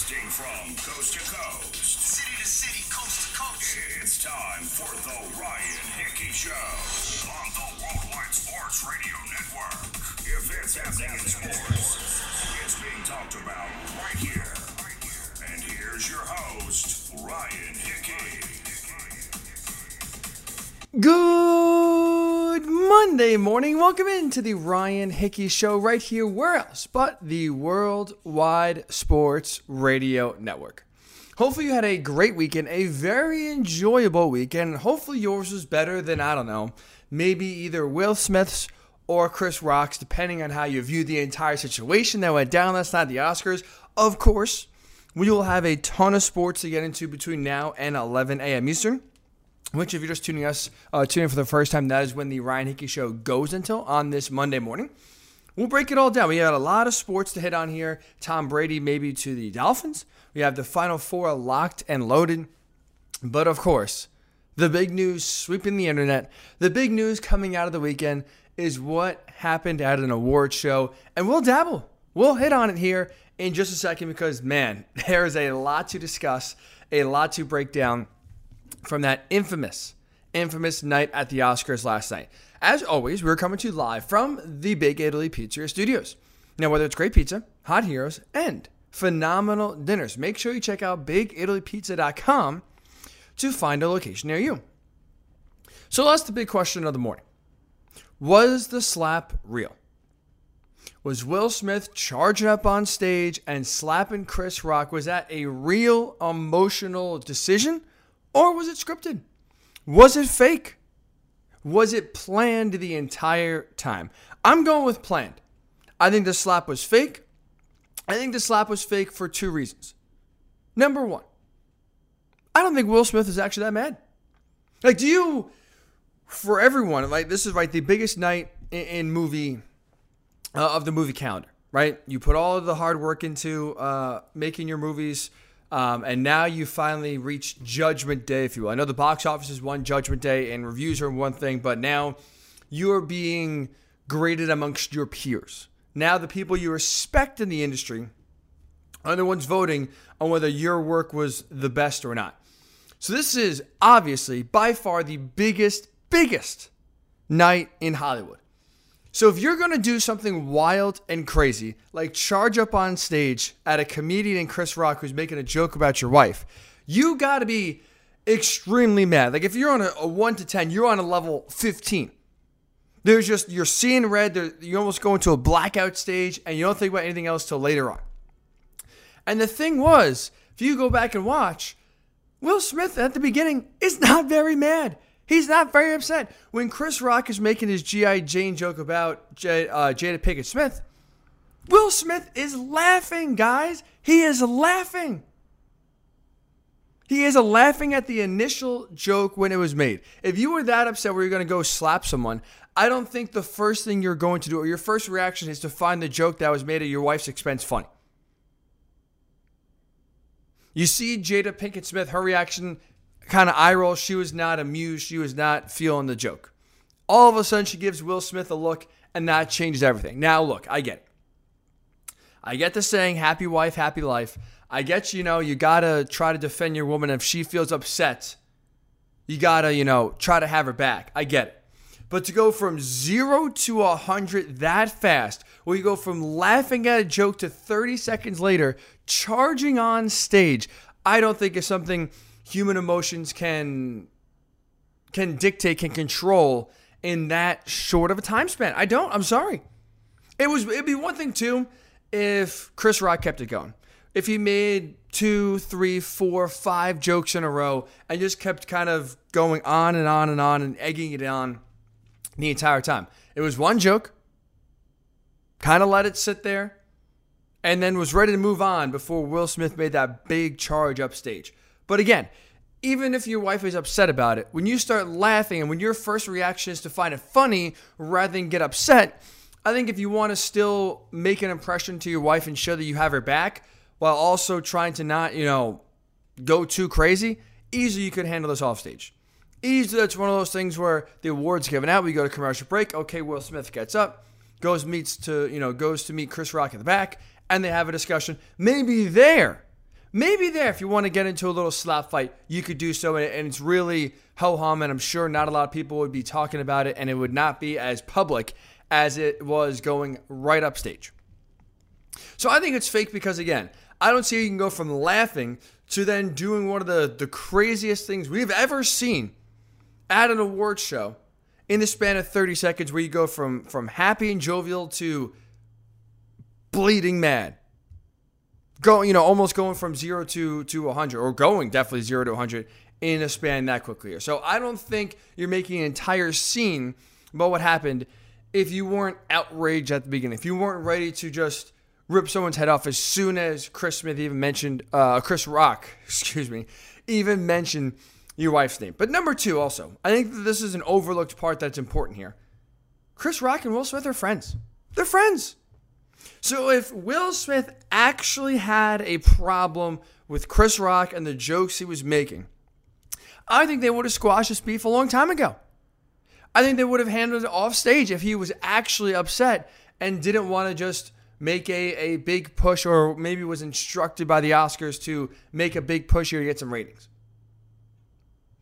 Broadcasting from coast to coast, City to city, coast to coast. it's time for the Ryan Hickey Show on the Worldwide Sports Radio Network. If it's happening in sports, it's being talked about right here. And here's your host, Ryan Hickey. Good Monday morning. Welcome into the Ryan Hickey Show right here. Where else but the Worldwide Sports Radio Network? Hopefully, you had a great weekend, a very enjoyable weekend. Hopefully, yours was better than, I don't know, maybe either Will Smith's or Chris Rock's, depending on how you view the entire situation that went down last night the Oscars. Of course, we will have a ton of sports to get into between now and 11 a.m. Eastern which if you're just tuning us uh, tuning in for the first time that is when the ryan hickey show goes until on this monday morning. We'll break it all down. We got a lot of sports to hit on here. Tom brady maybe to the dolphins. We have the final four locked and loaded. But of course the big news sweeping the internet the big news coming out of the weekend is what happened at an award show. And we'll dabble. We'll hit on it here in just a second because man there is a lot to discuss a lot to break down from that infamous, infamous night at the Oscars last night. As always, we're coming to you live from the Big Italy Pizzeria Studios. Now, whether it's great pizza, hot heroes, and phenomenal dinners, make sure you check out BigItalyPizza.com to find a location near you. So that's the big question of the morning. Was the slap real? Was Will Smith charging up on stage and slapping Chris Rock? Was that a real emotional decision? Or was it scripted? Was it fake? Was it planned the entire time? I'm going with planned. I think the slap was fake. I think the slap was fake for two reasons. Number one, I don't think Will Smith is actually that mad. Like, do you, for everyone, like, this is like the biggest night in, in movie, uh, of the movie calendar, right? You put all of the hard work into uh, making your movies um, and now you finally reach Judgment Day, if you will. I know the box office is one Judgment Day and reviews are one thing, but now you are being graded amongst your peers. Now the people you respect in the industry are the ones voting on whether your work was the best or not. So this is obviously by far the biggest, biggest night in Hollywood. So if you're going to do something wild and crazy, like charge up on stage at a comedian in Chris Rock who's making a joke about your wife, you got to be extremely mad. Like if you're on a, a 1 to 10, you're on a level 15. There's just you're seeing red, there, you almost go into a blackout stage and you don't think about anything else till later on. And the thing was, if you go back and watch, Will Smith at the beginning is not very mad. He's not very upset. When Chris Rock is making his G.I. Jane joke about J- uh, Jada Pinkett Smith, Will Smith is laughing, guys. He is laughing. He is laughing at the initial joke when it was made. If you were that upset where you're going to go slap someone, I don't think the first thing you're going to do or your first reaction is to find the joke that was made at your wife's expense funny. You see Jada Pinkett Smith, her reaction kind of eye roll. She was not amused. She was not feeling the joke. All of a sudden, she gives Will Smith a look, and that changes everything. Now, look, I get it. I get the saying, happy wife, happy life. I get, you know, you got to try to defend your woman. If she feels upset, you got to, you know, try to have her back. I get it. But to go from zero to a 100 that fast, where you go from laughing at a joke to 30 seconds later, charging on stage, I don't think is something human emotions can can dictate, can control in that short of a time span. I don't. I'm sorry. It was it'd be one thing too if Chris Rock kept it going. If he made two, three, four, five jokes in a row and just kept kind of going on and on and on and egging it on the entire time. It was one joke, kind of let it sit there, and then was ready to move on before Will Smith made that big charge upstage. But again, even if your wife is upset about it, when you start laughing and when your first reaction is to find it funny rather than get upset, I think if you want to still make an impression to your wife and show that you have her back while also trying to not, you know, go too crazy, easily you could handle this off stage. Easily, that's one of those things where the award's given out. We go to commercial break. Okay, Will Smith gets up, goes meets to you know goes to meet Chris Rock in the back, and they have a discussion. Maybe there, Maybe there, if you want to get into a little slap fight, you could do so, and it's really ho hum, and I'm sure not a lot of people would be talking about it, and it would not be as public as it was going right upstage. So I think it's fake because, again, I don't see how you can go from laughing to then doing one of the, the craziest things we've ever seen at an award show in the span of 30 seconds, where you go from, from happy and jovial to bleeding mad going, you know, almost going from zero to to 100, or going definitely zero to 100 in a span that quickly. So I don't think you're making an entire scene about what happened if you weren't outraged at the beginning, if you weren't ready to just rip someone's head off as soon as Chris Smith even mentioned, uh, Chris Rock, excuse me, even mentioned your wife's name. But number two, also, I think that this is an overlooked part that's important here. Chris Rock and Will Smith are friends. They're friends. So if Will Smith actually had a problem with Chris Rock and the jokes he was making, I think they would have squashed this beef a long time ago. I think they would have handled it off stage if he was actually upset and didn't want to just make a, a big push or maybe was instructed by the Oscars to make a big push here to get some ratings.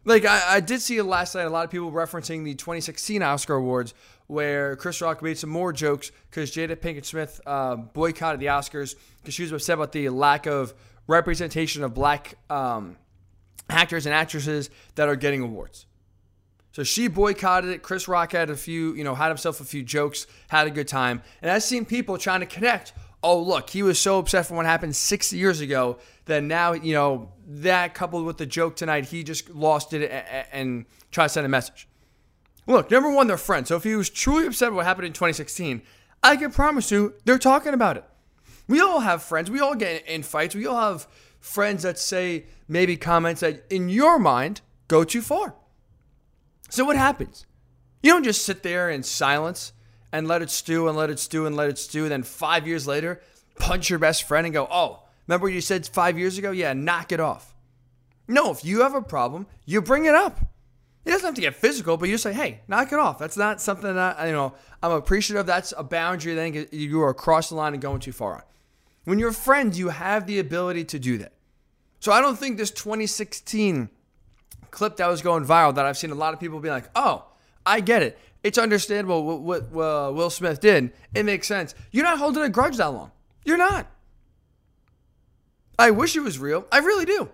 Like I, I did see last night a lot of people referencing the 2016 Oscar Awards where Chris Rock made some more jokes because Jada Pinkett Smith uh, boycotted the Oscars because she was upset about the lack of representation of black um, actors and actresses that are getting awards. So she boycotted it. Chris Rock had a few, you know, had himself a few jokes, had a good time. And I've seen people trying to connect. Oh, look, he was so upset from what happened six years ago that now, you know, that coupled with the joke tonight, he just lost it and tried to send a message. Look, number one, they're friends. So if he was truly upset with what happened in 2016, I can promise you they're talking about it. We all have friends. We all get in fights. We all have friends that say maybe comments that in your mind go too far. So what happens? You don't just sit there in silence and let it stew and let it stew and let it stew. And then five years later, punch your best friend and go, oh, remember what you said five years ago? Yeah, knock it off. No, if you have a problem, you bring it up. It doesn't have to get physical, but you say, hey, knock it off. That's not something that, you know, I'm appreciative. That's a boundary that you are across the line and going too far on. When you're friends, you have the ability to do that. So I don't think this 2016 clip that was going viral that I've seen a lot of people be like, oh, I get it. It's understandable what, what, what uh, Will Smith did. It makes sense. You're not holding a grudge that long. You're not. I wish it was real. I really do.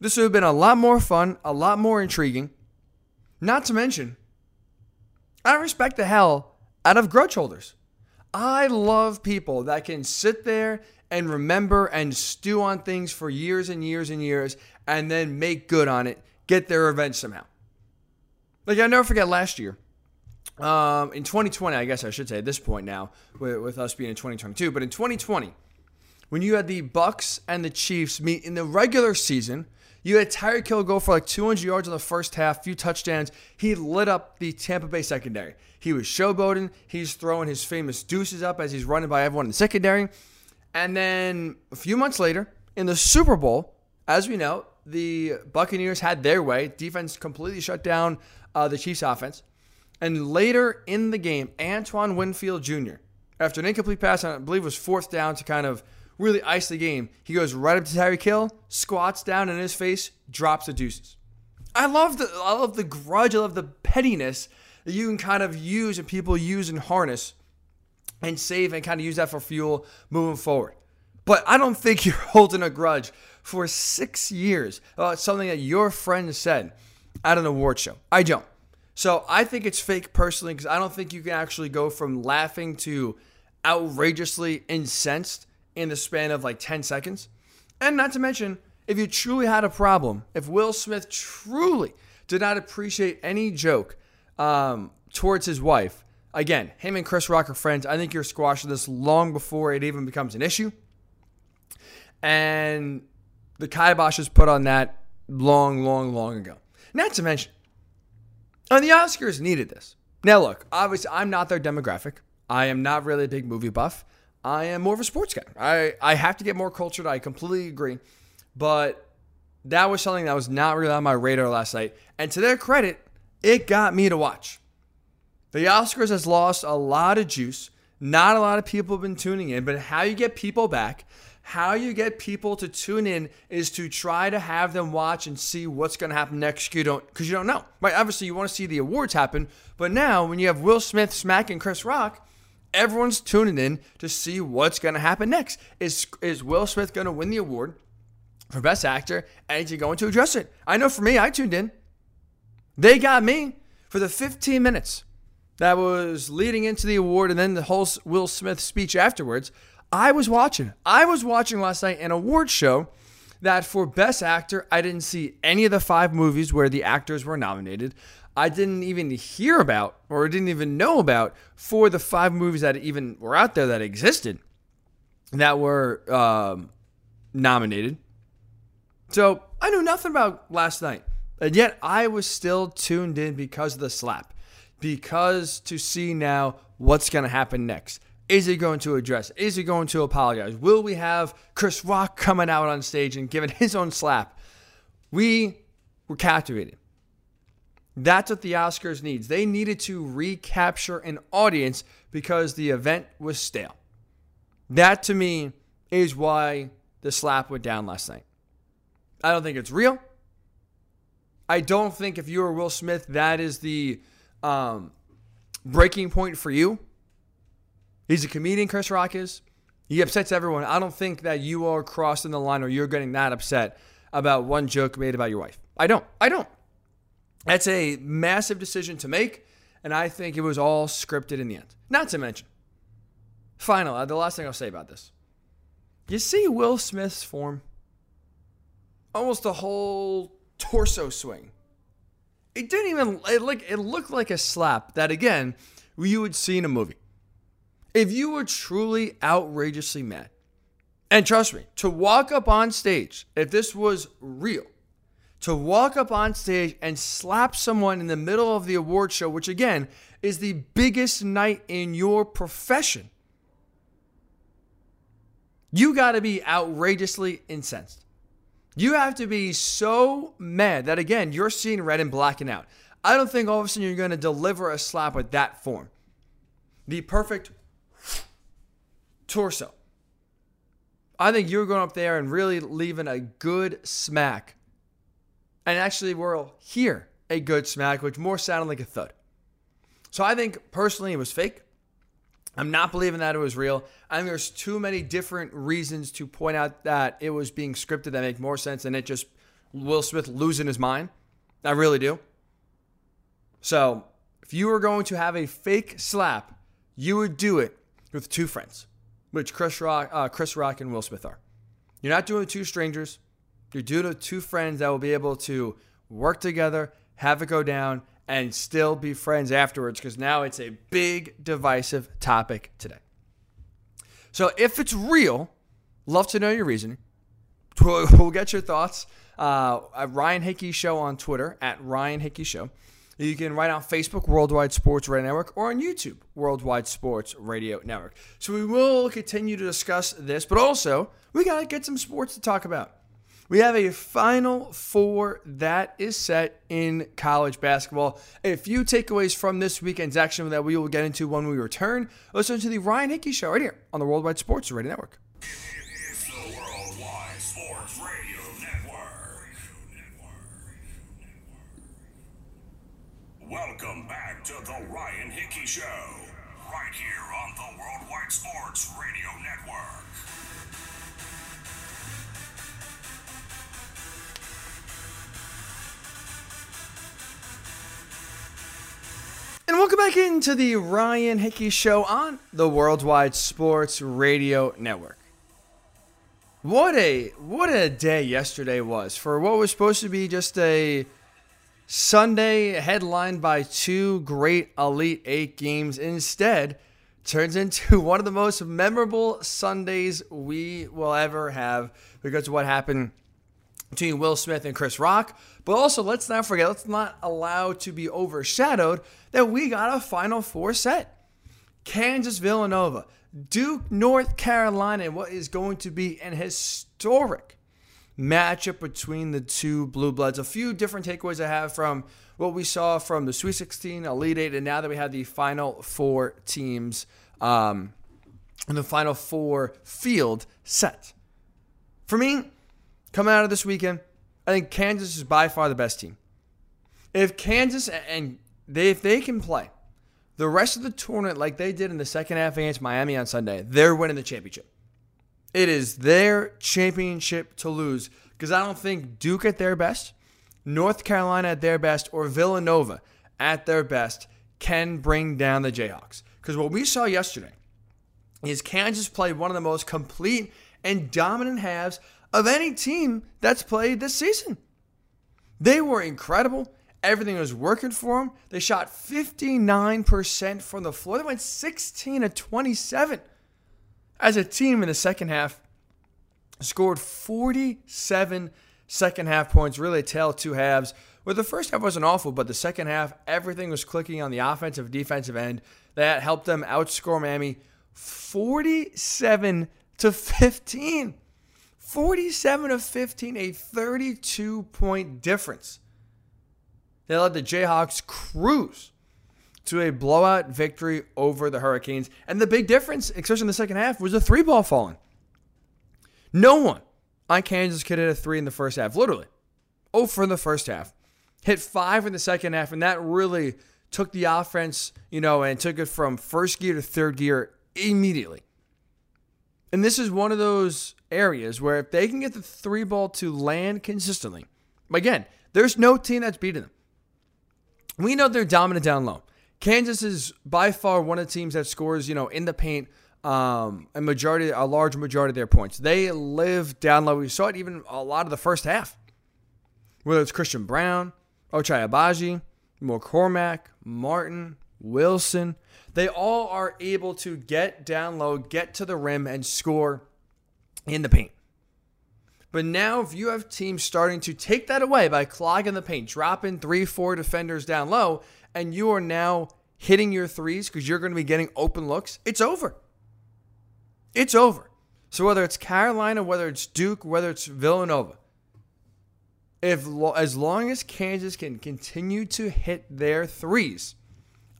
This would have been a lot more fun, a lot more intriguing. Not to mention, I respect the hell out of grudge holders. I love people that can sit there and remember and stew on things for years and years and years and then make good on it get their revenge somehow. Like I never forget last year. Um, in 2020, I guess I should say at this point now, with, with us being in 2022, but in 2020, when you had the Bucs and the Chiefs meet in the regular season, you had Tyreek Hill go for like 200 yards in the first half, few touchdowns. He lit up the Tampa Bay secondary. He was showboating. He's throwing his famous deuces up as he's running by everyone in the secondary. And then a few months later, in the Super Bowl, as we know, the Buccaneers had their way. Defense completely shut down uh, the Chiefs' offense. And later in the game, Antoine Winfield Jr., after an incomplete pass, I believe was fourth down to kind of really ice the game, he goes right up to Tyreek Hill, squats down in his face, drops the deuces. I love the I love the grudge, I love the pettiness that you can kind of use and people use and harness and save and kind of use that for fuel moving forward. But I don't think you're holding a grudge for six years about something that your friend said at an award show. I don't. So I think it's fake personally because I don't think you can actually go from laughing to outrageously incensed in the span of like 10 seconds. And not to mention, if you truly had a problem, if Will Smith truly did not appreciate any joke um, towards his wife, again, him and Chris Rock are friends. I think you're squashing this long before it even becomes an issue. And the kibosh was put on that long, long, long ago. Not to mention, and the Oscars needed this. Now, look, obviously, I'm not their demographic. I am not really a big movie buff. I am more of a sports guy. I, I have to get more cultured. I completely agree. But that was something that was not really on my radar last night. And to their credit, it got me to watch. The Oscars has lost a lot of juice. Not a lot of people have been tuning in, but how you get people back, How you get people to tune in is to try to have them watch and see what's going to happen next. You don't because you don't know, right? Obviously, you want to see the awards happen, but now when you have Will Smith smacking Chris Rock, everyone's tuning in to see what's going to happen next. Is is Will Smith going to win the award for Best Actor, and is he going to address it? I know for me, I tuned in. They got me for the 15 minutes that was leading into the award and then the whole Will Smith speech afterwards. I was watching. I was watching last night an award show that for Best Actor, I didn't see any of the five movies where the actors were nominated. I didn't even hear about or didn't even know about for the five movies that even were out there that existed that were um, nominated. So I knew nothing about last night. And yet I was still tuned in because of the slap, because to see now what's going to happen next. Is he going to address? Is he going to apologize? Will we have Chris Rock coming out on stage and giving his own slap? We were captivated. That's what the Oscars needs. They needed to recapture an audience because the event was stale. That to me is why the slap went down last night. I don't think it's real. I don't think if you are Will Smith, that is the um, breaking point for you. He's a comedian, Chris Rock is. He upsets everyone. I don't think that you are crossing the line or you're getting that upset about one joke made about your wife. I don't. I don't. That's a massive decision to make, and I think it was all scripted in the end. Not to mention, finally, uh, the last thing I'll say about this. You see Will Smith's form? Almost a whole torso swing. It didn't even it like it looked like a slap that again you would see in a movie. If you were truly outrageously mad, and trust me, to walk up on stage, if this was real, to walk up on stage and slap someone in the middle of the award show, which again is the biggest night in your profession, you got to be outrageously incensed. You have to be so mad that again, you're seeing red and blacking out. I don't think all of a sudden you're going to deliver a slap with that form. The perfect torso. I think you're going up there and really leaving a good smack. And actually, we'll hear a good smack, which more sounded like a thud. So I think personally it was fake. I'm not believing that it was real. I think there's too many different reasons to point out that it was being scripted that make more sense than it just Will Smith losing his mind. I really do. So if you were going to have a fake slap, you would do it with two friends which Chris Rock, uh, Chris Rock and Will Smith are. You're not doing it with two strangers. You're due to two friends that will be able to work together, have it go down, and still be friends afterwards because now it's a big divisive topic today. So if it's real, love to know your reasoning. We'll get your thoughts. Uh, Ryan Hickey Show on Twitter, at Ryan Hickey Show. You can write on Facebook, Worldwide Sports Radio Network, or on YouTube, Worldwide Sports Radio Network. So we will continue to discuss this, but also we got to get some sports to talk about. We have a Final Four that is set in college basketball. A few takeaways from this weekend's action that we will get into when we return. Listen to the Ryan Hickey Show right here on the Worldwide Sports Radio Network. Welcome back to the Ryan Hickey Show, right here on the Worldwide Sports Radio Network. Back into the Ryan Hickey Show on the Worldwide Sports Radio Network. What a what a day yesterday was for what was supposed to be just a Sunday headlined by two great Elite Eight games. Instead, turns into one of the most memorable Sundays we will ever have because of what happened between Will Smith and Chris Rock. But also, let's not forget, let's not allow to be overshadowed that we got a Final Four set. Kansas Villanova, Duke North Carolina, and what is going to be an historic matchup between the two Blue Bloods. A few different takeaways I have from what we saw from the Sweet 16, Elite Eight, and now that we have the Final Four teams um, and the Final Four field set. For me, coming out of this weekend, I think Kansas is by far the best team. If Kansas and they if they can play the rest of the tournament like they did in the second half against Miami on Sunday, they're winning the championship. It is their championship to lose because I don't think Duke at their best, North Carolina at their best, or Villanova at their best can bring down the Jayhawks. Because what we saw yesterday is Kansas played one of the most complete and dominant halves of any team that's played this season. They were incredible. Everything was working for them. They shot 59% from the floor. They went 16 to 27 as a team in the second half. Scored 47 second half points, really a two halves. Where the first half wasn't awful, but the second half, everything was clicking on the offensive defensive end. That helped them outscore Miami 47 to 15. 47 to 15, a 32 point difference. They let the Jayhawks cruise to a blowout victory over the Hurricanes. And the big difference, especially in the second half, was the three ball falling. No one on Kansas could hit a three in the first half, literally. Oh, for the first half. Hit five in the second half, and that really took the offense, you know, and took it from first gear to third gear immediately. And this is one of those areas where if they can get the three ball to land consistently, again, there's no team that's beating them. We know they're dominant down low. Kansas is by far one of the teams that scores, you know, in the paint um, a majority, a large majority of their points. They live down low. We saw it even a lot of the first half. Whether it's Christian Braun, Ochai Agbaji, McCormack, Martin, Wilson, they all are able to get down low, get to the rim, and score in the paint. But now, if you have teams starting to take that away by clogging the paint, dropping three, four defenders down low, and you are now hitting your threes because you're going to be getting open looks, it's over. It's over. So whether it's Carolina, whether it's Duke, whether it's Villanova, if as long as Kansas can continue to hit their threes,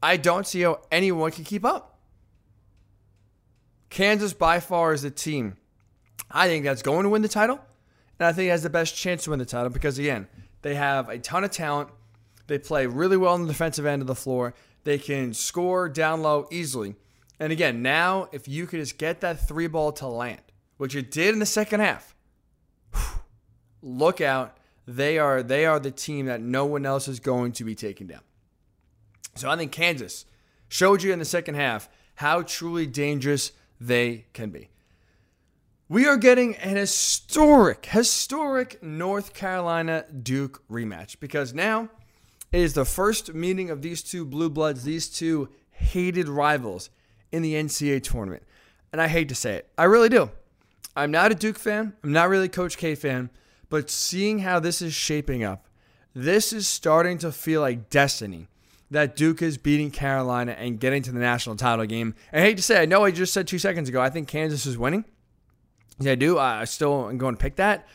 I don't see how anyone can keep up. Kansas by far is the team I think that's going to win the title, and I think it has the best chance to win the title because again, they have a ton of talent. They play really well on the defensive end of the floor. They can score down low easily. And again, now if you could just get that three ball to land, which it did in the second half, look out. They are they are the team that no one else is going to be taking down. So I think Kansas showed you in the second half how truly dangerous they can be. We are getting an historic, historic North Carolina Duke rematch because now it is the first meeting of these two blue bloods, these two hated rivals in the NCAA tournament. And I hate to say it, I really do. I'm not a Duke fan, I'm not really Coach K fan, but seeing how this is shaping up, this is starting to feel like destiny that Duke is beating Carolina and getting to the national title game. I hate to say, I know I just said two seconds ago, I think Kansas is winning. Yeah, I do. I still am going to pick that.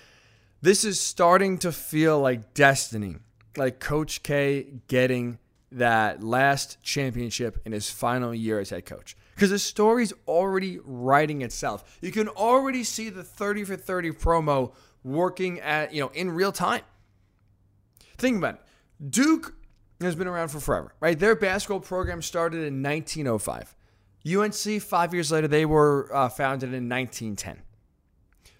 This is starting to feel like destiny, like Coach K getting that last championship in his final year as head coach because the story's already writing itself. You can already see the 30 for 30 promo working at, you know, in real time. Think about it. Duke has been around for forever, right? Their basketball program started in 1905. UNC, five years later, they were uh, founded in 1910.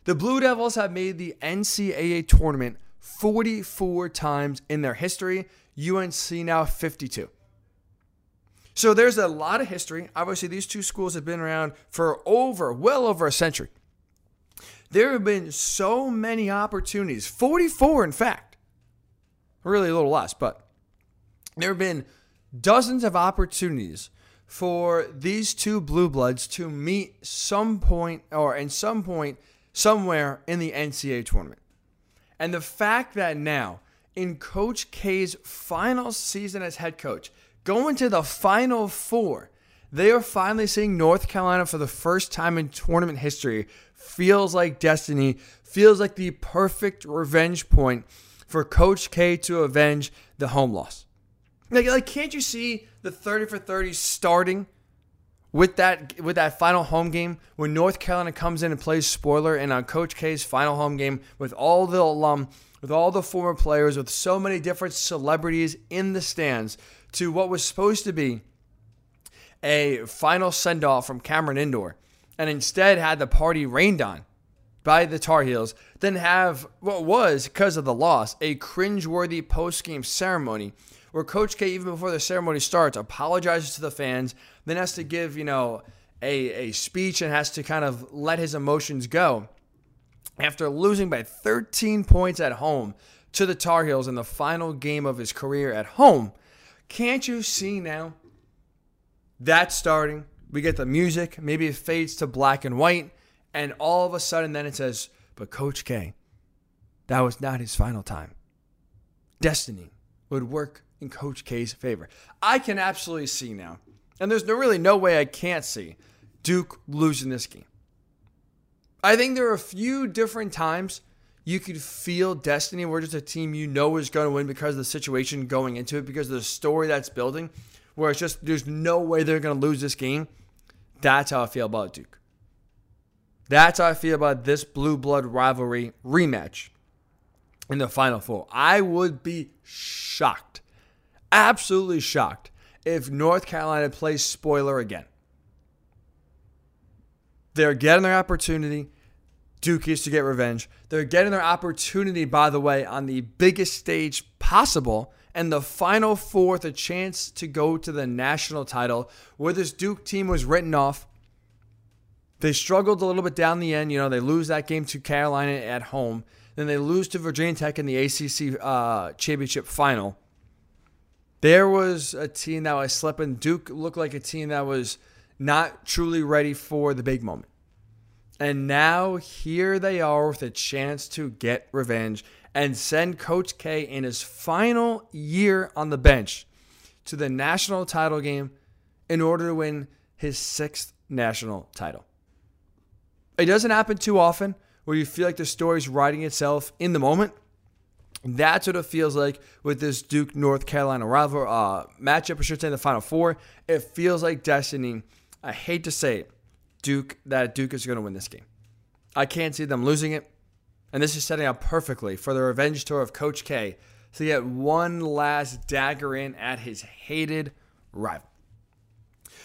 The Blue Devils have made the NCAA tournament 44 times in their history. UNC now 52. So there's a lot of history. Obviously, these two schools have been around for over, well over a century. There have been so many opportunities, 44 in fact, really a little less, but there have been dozens of opportunities for these two blue bloods to meet some point or in some point somewhere in the NCAA tournament. And the fact that now, in Coach K's final season as head coach, going to the Final Four. They are finally seeing North Carolina for the first time in tournament history. Feels like destiny, feels like the perfect revenge point for Coach K to avenge the home loss. Like, like can't you see the 30 for 30 starting with that with that final home game when North Carolina comes in and plays spoiler and on Coach K's final home game with all the alum, with all the former players, with so many different celebrities in the stands to what was supposed to be a final send off from Cameron Indoor, and instead had the party rained on by the Tar Heels, then have what was, because of the loss, a cringeworthy post game ceremony where Coach K, even before the ceremony starts, apologizes to the fans, then has to give, you know, a, a speech and has to kind of let his emotions go. After losing by 13 points at home to the Tar Heels in the final game of his career at home, can't you see now? That's starting. We get the music, maybe it fades to black and white, and all of a sudden then it says, but Coach K, that was not his final time. Destiny would work in Coach K's favor. I can absolutely see now, and there's no, really no way I can't see Duke losing this game. I think there are a few different times you could feel destiny where just a team you know is going to win because of the situation going into it, because of the story that's building, where it's just there's no way they're going to lose this game. That's how I feel about Duke. That's how I feel about this blue blood rivalry rematch in the Final Four. I would be shocked absolutely shocked if North Carolina plays spoiler again. They're getting their opportunity. Duke is to get revenge. They're getting their opportunity, by the way, on the biggest stage possible. And the final fourth, a chance to go to the national title, where this Duke team was written off. They struggled a little bit down the end. You know, they lose that game to Carolina at home. Then they lose to Virginia Tech in the ACC uh, championship final. There was a team that was slipping. Duke looked like a team that was not truly ready for the big moment. And now here they are with a chance to get revenge and send Coach K in his final year on the bench to the national title game in order to win his sixth national title. It doesn't happen too often where you feel like the story's writing itself in the moment. That's what it feels like with this Duke North Carolina rival uh, matchup. I should say the Final Four. It feels like destiny. I hate to say it, Duke that Duke is going to win this game. I can't see them losing it, and this is setting up perfectly for the revenge tour of Coach K to get one last dagger in at his hated rival.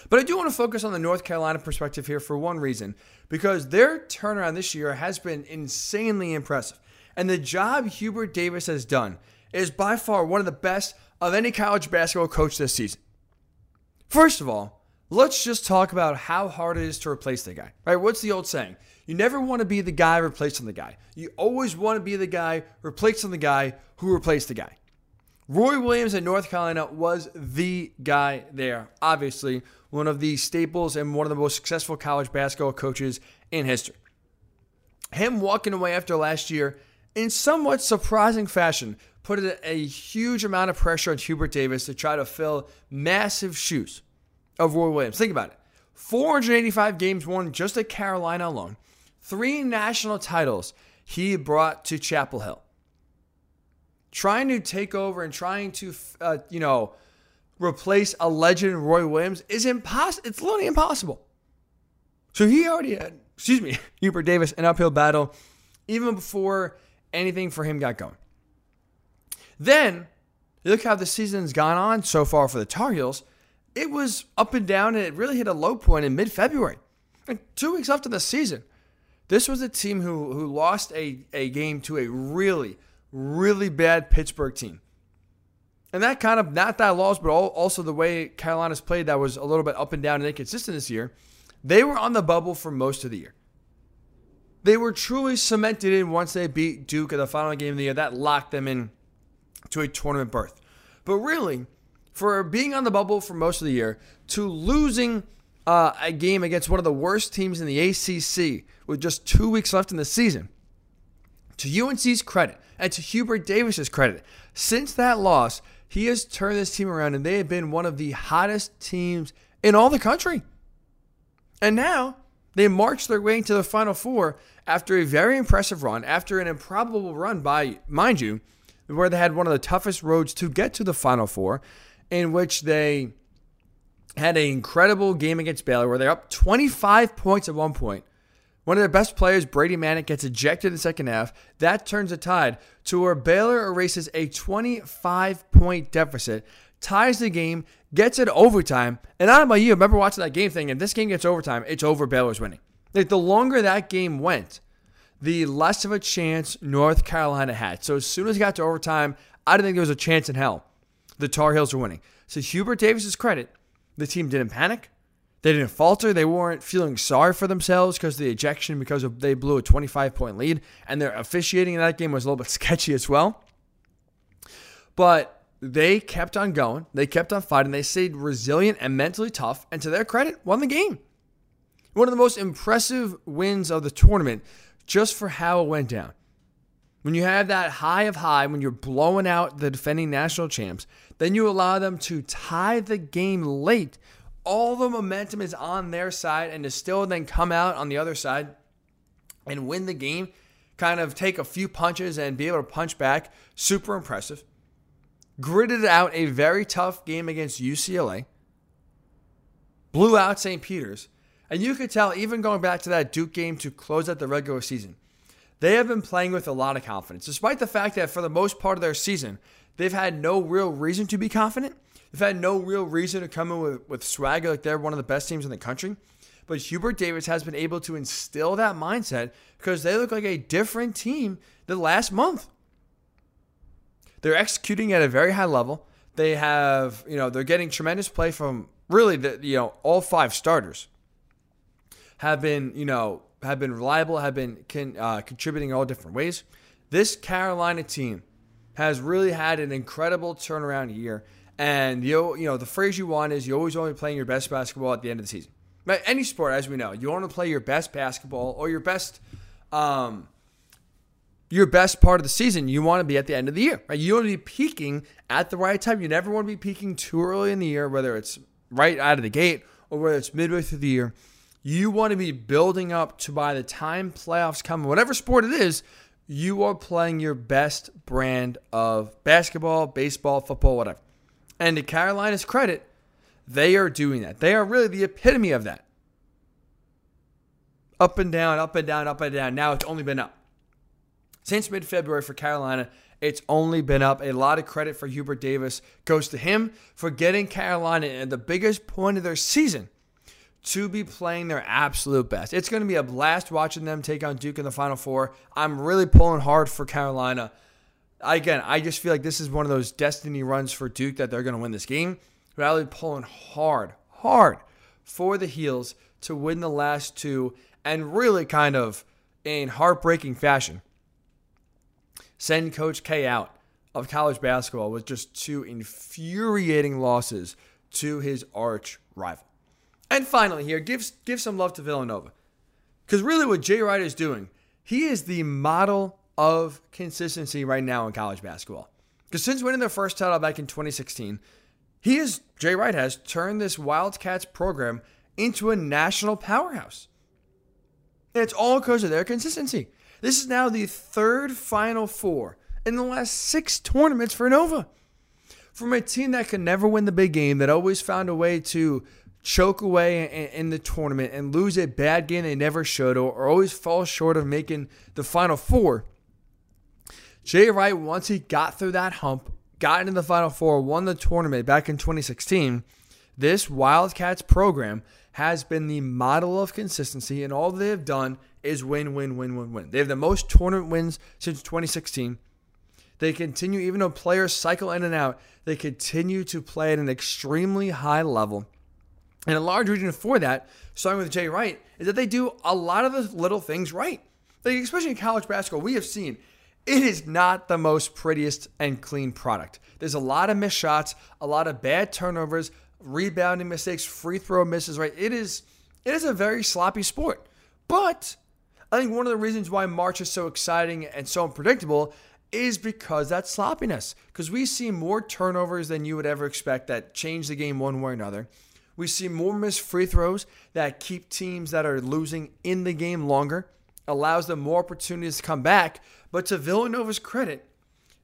But I do want to focus on the North Carolina perspective here for one reason, because their turnaround this year has been insanely impressive. And the job Hubert Davis has done is by far one of the best of any college basketball coach this season. First of all, let's just talk about how hard it is to replace the guy. Right? What's the old saying? You never want to be the guy replacing the guy. You always want to be the guy replacing the guy who replaced the guy. Roy Williams at North Carolina was the guy there. Obviously, one of the staples and one of the most successful college basketball coaches in history. Him walking away after last year in somewhat surprising fashion, put a huge amount of pressure on Hubert Davis to try to fill massive shoes of Roy Williams. Think about it 485 games won just at Carolina alone, three national titles he brought to Chapel Hill. Trying to take over and trying to, uh, you know, replace a legend Roy Williams is impossible. It's literally impossible. So he already had, excuse me, Hubert Davis, an uphill battle even before anything for him got going. Then, look how the season's gone on so far for the Tar Heels. It was up and down, and it really hit a low point in mid February. And two weeks after the season. This was a team who, who lost a, a game to a really, really bad Pittsburgh team. And that kind of, not that loss, but also the way Carolina's played that was a little bit up and down and inconsistent this year. They were on the bubble for most of the year. They were truly cemented in once they beat Duke in the final game of the year. That locked them in to a tournament berth. But really, for being on the bubble for most of the year to losing uh, a game against one of the worst teams in the ACC with just two weeks left in the season, to UNC's credit and to Hubert Davis's credit, since that loss, he has turned this team around and they have been one of the hottest teams in all the country. And now they marched their way into the Final Four after a very impressive run, after an improbable run by, mind you, where they had one of the toughest roads to get to the Final Four, in which they had an incredible game against Baylor where they're up 25 points at one point. One of their best players, Brady Manek, gets ejected in the second half. That turns the tide to where Baylor erases a 25 point deficit, ties the game, gets it overtime. And I don't know about you, I remember watching that game thing, and this game gets overtime, it's over, Baylor's winning. Like the longer that game went, the less of a chance North Carolina had. So as soon as it got to overtime, I didn't think there was a chance in hell the Tar Heels were winning. So Hubert Davis's credit, the team didn't panic. They didn't falter. They weren't feeling sorry for themselves because of the ejection because of, they blew a 25 point lead. And their officiating in that game was a little bit sketchy as well. But they kept on going. They kept on fighting. They stayed resilient and mentally tough. And to their credit, won the game. One of the most impressive wins of the tournament just for how it went down. When you have that high of high, when you're blowing out the defending national champs, then you allow them to tie the game late. All the momentum is on their side, and to still then come out on the other side and win the game, kind of take a few punches and be able to punch back, super impressive. Gritted out a very tough game against UCLA, blew out St. Peter's, and you could tell, even going back to that Duke game to close out the regular season, they have been playing with a lot of confidence, despite the fact that for the most part of their season, they've had no real reason to be confident. They've had no real reason to come in with, with swagger like they're one of the best teams in the country. But Hubert Davis has been able to instill that mindset because they look like a different team than last month. They're executing at a very high level. They have, you know, they're getting tremendous play from really the, you know, all five starters have been, you know, have been reliable, have been can, uh, contributing in all different ways. This Carolina team has really had an incredible turnaround year. And you you know the phrase you want is you always only playing your best basketball at the end of the season. But any sport, as we know, you want to play your best basketball or your best um, your best part of the season. You want to be at the end of the year. Right? You want to be peaking at the right time. You never want to be peaking too early in the year, whether it's right out of the gate or whether it's midway through the year. You want to be building up to by the time playoffs come, whatever sport it is, you are playing your best brand of basketball, baseball, football, whatever. And to Carolina's credit, they are doing that. They are really the epitome of that. Up and down, up and down, up and down. Now it's only been up. Since mid February for Carolina, it's only been up. A lot of credit for Hubert Davis goes to him for getting Carolina at the biggest point of their season to be playing their absolute best. It's going to be a blast watching them take on Duke in the Final Four. I'm really pulling hard for Carolina. Again, I just feel like this is one of those destiny runs for Duke that they're going to win this game. Be pulling hard, hard for the Heels to win the last two and really kind of in heartbreaking fashion send Coach K out of college basketball with just two infuriating losses to his arch rival. And finally, here, give, give some love to Villanova. Because really, what Jay Wright is doing, he is the model of consistency right now in college basketball. Because since winning their first title back in 2016, he is, Jay Wright has turned this Wildcats program into a national powerhouse. And it's all because of their consistency. This is now the third Final Four in the last six tournaments for Nova. From a team that could never win the big game, that always found a way to choke away in, the tournament and lose a bad game they never should or, always fall short of making the final four. Jay Wright, once he got through that hump, got into the final four, won the tournament back in 2016, this Wildcats program has been the model of consistency, and all they have done is win, win, win, win, win. They have the most tournament wins since 2016. They continue, even though players cycle in and out, they continue to play at an extremely high level. And a large reason for that, starting with Jay Wright, is that they do a lot of the little things right. Like especially in college basketball, we have seen it is not the most prettiest and clean product. There's a lot of missed shots, a lot of bad turnovers, rebounding mistakes, free throw misses, right? It is it is a very sloppy sport. But I think one of the reasons why March is so exciting and so unpredictable is because that sloppiness. Because we see more turnovers than you would ever expect that change the game one way or another. We see more missed free throws that keep teams that are losing in the game longer, allows them more opportunities to come back. But to Villanova's credit,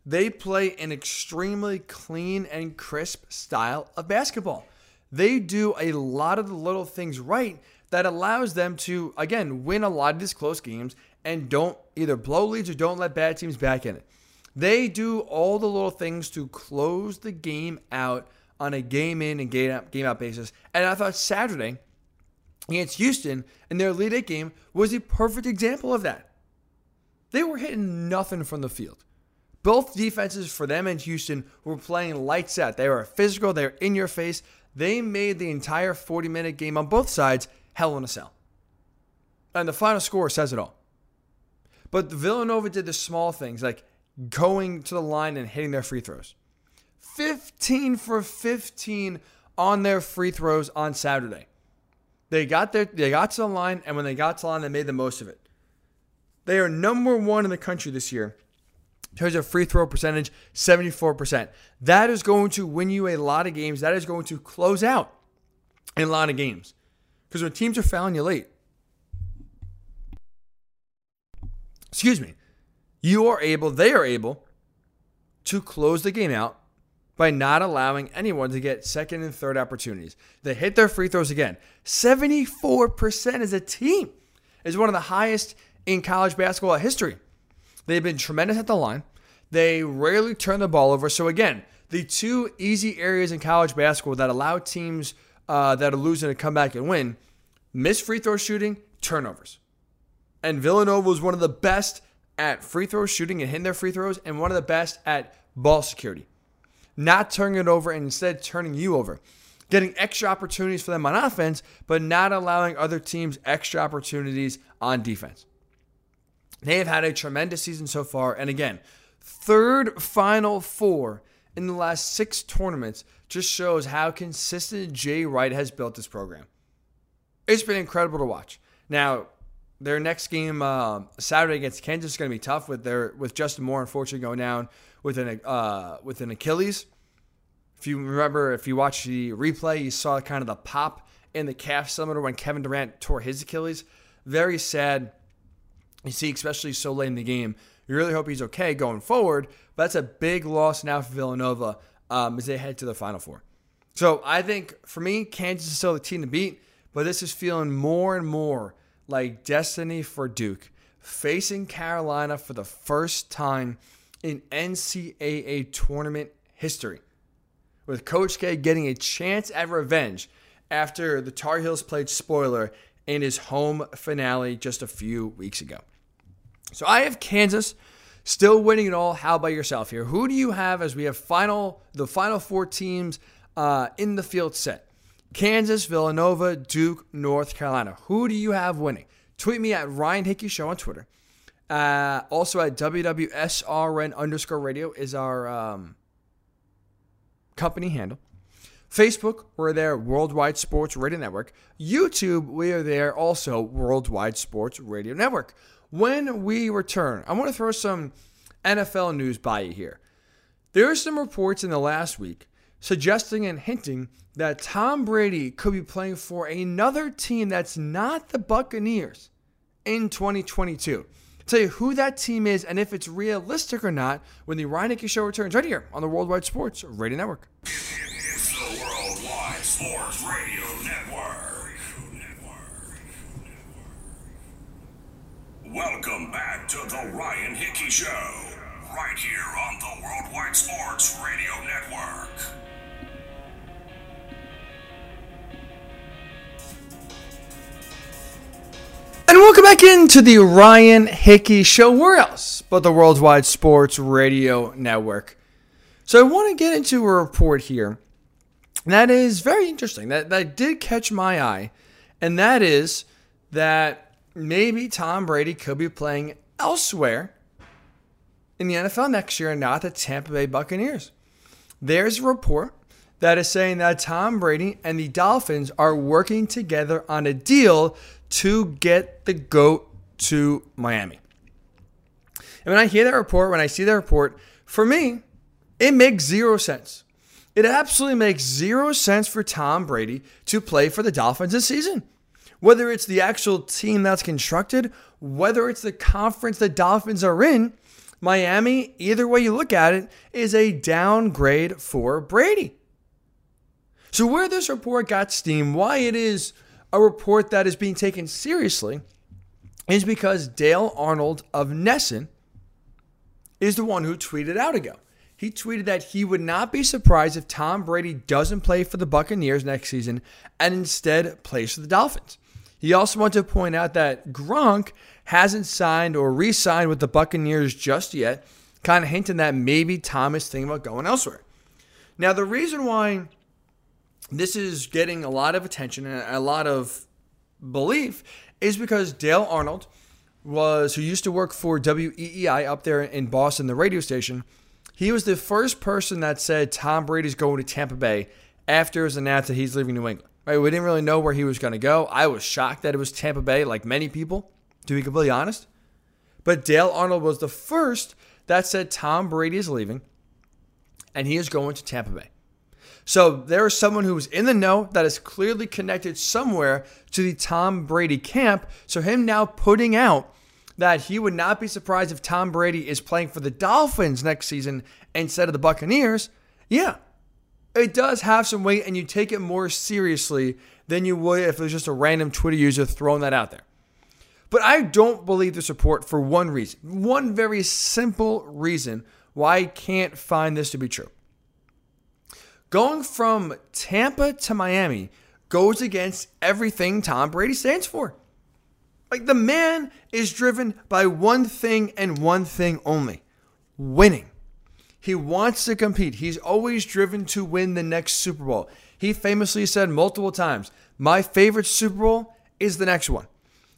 they play an extremely clean and crisp style of basketball. They do a lot of the little things right that allows them to, again, win a lot of these close games and don't either blow leads or don't let bad teams back in it. They do all the little things to close the game out on a game in and game out, game out basis. And I thought Saturday against Houston in their Elite Eight game was a perfect example of that. They were hitting nothing from the field. Both defenses for them and Houston were playing lights out. They were physical, they were in your face. They made the entire 40 minute game on both sides hell in a cell. And the final score says it all. But Villanova did the small things like going to the line and hitting their free throws. 15 for 15 on their free throws on Saturday. They got their they got to the line, and when they got to the line, they made the most of it. They are number one in the country this year in terms of free throw percentage, 74%. That is going to win you a lot of games. That is going to close out a lot of games. Because when teams are fouling you late, excuse me, you are able, they are able to close the game out by not allowing anyone to get second and third opportunities. They hit their free throws again. 74% as a team is one of the highest in college basketball history. They've been tremendous at the line. They rarely turn the ball over. So, again, the two easy areas in college basketball that allow teams uh, that are losing to come back and win miss free throw shooting, turnovers. And Villanova was one of the best at free throw shooting and hitting their free throws, and one of the best at ball security. Not turning it over and instead turning you over. Getting extra opportunities for them on offense, but not allowing other teams extra opportunities on defense. They have had a tremendous season so far. And again, third Final Four in the last six tournaments just shows how consistent Jay Wright has built this program. It's been incredible to watch. Now, their next game uh, Saturday against Kansas is going to be tough with their with Justin Moore unfortunately going down with an uh, with an Achilles. If you remember, if you watch the replay, you saw kind of the pop in the calf cylinder when Kevin Durant tore his Achilles. Very sad. You see, especially so late in the game. You really hope he's okay going forward, but that's a big loss now for Villanova um, as they head to the Final Four. So I think for me, Kansas is still the team to beat, but this is feeling more and more like destiny for Duke, facing Carolina for the first time in NCAA tournament history, with Coach K getting a chance at revenge after the Tar Heels played spoiler in his home finale just a few weeks ago. So I have Kansas still winning it all. How about yourself here? Who do you have as we have final the final four teams uh, in the field set? Kansas, Villanova, Duke, North Carolina. Who do you have winning? Tweet me at Ryan Hickey Show on Twitter. Uh, also at WWSRN underscore radio is our um, company handle. Facebook, we're there, Worldwide Sports Radio Network. YouTube, we are there also, Worldwide Sports Radio Network. When we return, I want to throw some NFL news by you here. There are some reports in the last week suggesting and hinting that Tom Brady could be playing for another team that's not the Buccaneers in 2022. I'll tell you who that team is and if it's realistic or not when the Ryan Hickey Show returns right here on the Worldwide Sports Radio Network. It's the Worldwide Sports Radio Welcome back to the Ryan Hickey Show, right here on the Worldwide Sports Radio Network. And welcome back into the Ryan Hickey Show. Where else but the Worldwide Sports Radio Network? So I want to get into a report here that is very interesting. That that did catch my eye, and that is that maybe Tom Brady could be playing elsewhere in the NFL next year and not the Tampa Bay Buccaneers. There's a report that is saying that Tom Brady and the Dolphins are working together on a deal to get the GOAT to Miami. And when I hear that report, when I see that report, for me, it makes zero sense. It absolutely makes zero sense for Tom Brady to play for the Dolphins this season. Whether it's the actual team that's constructed, whether it's the conference the Dolphins are in, Miami, either way you look at it, is a downgrade for Brady. So, where this report got steam, why it is a report that is being taken seriously, is because Dale Arnold of NESN is the one who tweeted out ago. He tweeted that he would not be surprised if Tom Brady doesn't play for the Buccaneers next season and instead plays for the Dolphins. He also wanted to point out that Gronk hasn't signed or re signed with the Buccaneers just yet, kind of hinting that maybe Tom is thinking about going elsewhere. Now, the reason why this is getting a lot of attention and a lot of belief is because Dale Arnold was who used to work for WEEI up there in Boston, the radio station. He was the first person that said Tom Brady's going to Tampa Bay after it was announced that he's leaving New England. Right? We didn't really know where he was going to go. I was shocked that it was Tampa Bay, like many people, to be completely honest. But Dale Arnold was the first that said Tom Brady is leaving and he is going to Tampa Bay. So there is someone who is in the know that is clearly connected somewhere to the Tom Brady camp. So him now putting out that he would not be surprised if Tom Brady is playing for the Dolphins next season instead of the Buccaneers. Yeah, it does have some weight, and you take it more seriously than you would if it was just a random Twitter user throwing that out there. But I don't believe the support for one reason, one very simple reason why I can't find this to be true. Going from Tampa to Miami goes against everything Tom Brady stands for. Like the man is driven by one thing and one thing only winning. He wants to compete. He's always driven to win the next Super Bowl. He famously said multiple times, My favorite Super Bowl is the next one.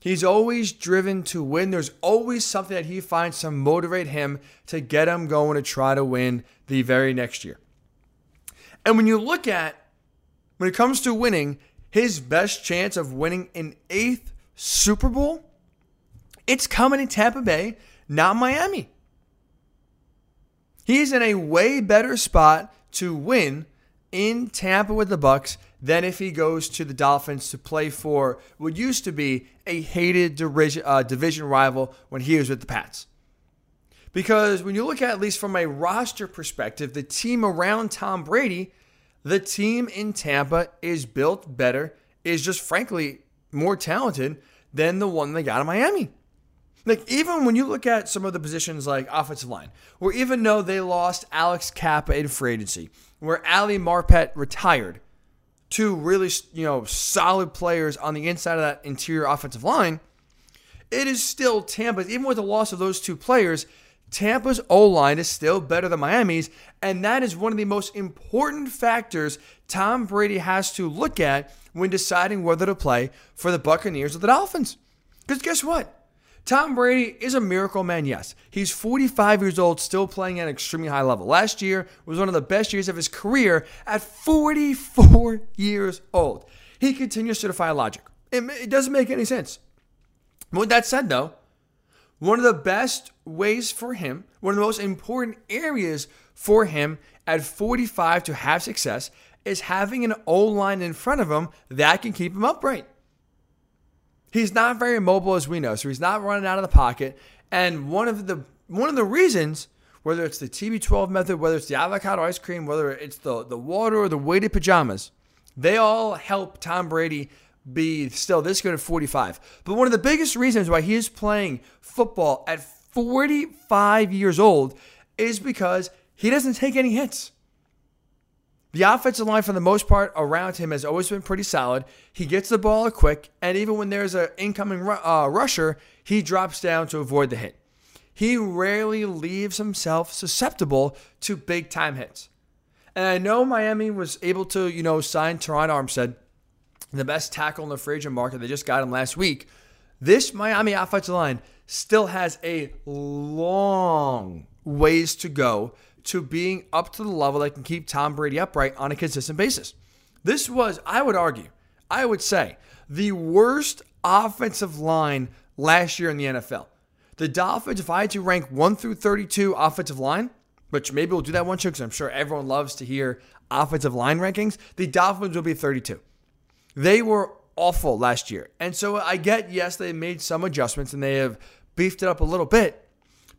He's always driven to win. There's always something that he finds to motivate him to get him going to try to win the very next year. And when you look at, when it comes to winning, his best chance of winning an eighth Super Bowl, it's coming in Tampa Bay, not Miami. He's in a way better spot to win in Tampa with the Bucs than if he goes to the Dolphins to play for what used to be a hated division, uh, division rival when he was with the Pats. Because when you look at, at least from a roster perspective, the team around Tom Brady, the team in Tampa is built better, is just frankly more talented than the one they got in Miami. Like even when you look at some of the positions like offensive line, where even though they lost Alex Cappa in free agency, where Ali Marpet retired, two really you know solid players on the inside of that interior offensive line, it is still Tampa's. Even with the loss of those two players, Tampa's O line is still better than Miami's, and that is one of the most important factors Tom Brady has to look at when deciding whether to play for the Buccaneers or the Dolphins. Because guess what? Tom Brady is a miracle man, yes. He's 45 years old, still playing at an extremely high level. Last year was one of the best years of his career at 44 years old. He continues to defy logic. It, it doesn't make any sense. With that said, though, one of the best ways for him, one of the most important areas for him at 45 to have success is having an O line in front of him that can keep him upright. He's not very mobile as we know, so he's not running out of the pocket. And one of the one of the reasons, whether it's the TB12 method, whether it's the avocado ice cream, whether it's the the water or the weighted pajamas, they all help Tom Brady be still this good at 45. But one of the biggest reasons why he is playing football at 45 years old is because he doesn't take any hits. The offensive line, for the most part, around him has always been pretty solid. He gets the ball quick, and even when there's an incoming uh, rusher, he drops down to avoid the hit. He rarely leaves himself susceptible to big time hits. And I know Miami was able to, you know, sign Terron Armstead, the best tackle in the free agent market. They just got him last week. This Miami offensive line still has a long ways to go to being up to the level that can keep Tom Brady upright on a consistent basis. This was, I would argue, I would say, the worst offensive line last year in the NFL. The Dolphins, if I had to rank 1 through 32 offensive line, which maybe we'll do that one show because I'm sure everyone loves to hear offensive line rankings, the Dolphins will be 32. They were awful last year. And so I get, yes, they made some adjustments and they have beefed it up a little bit.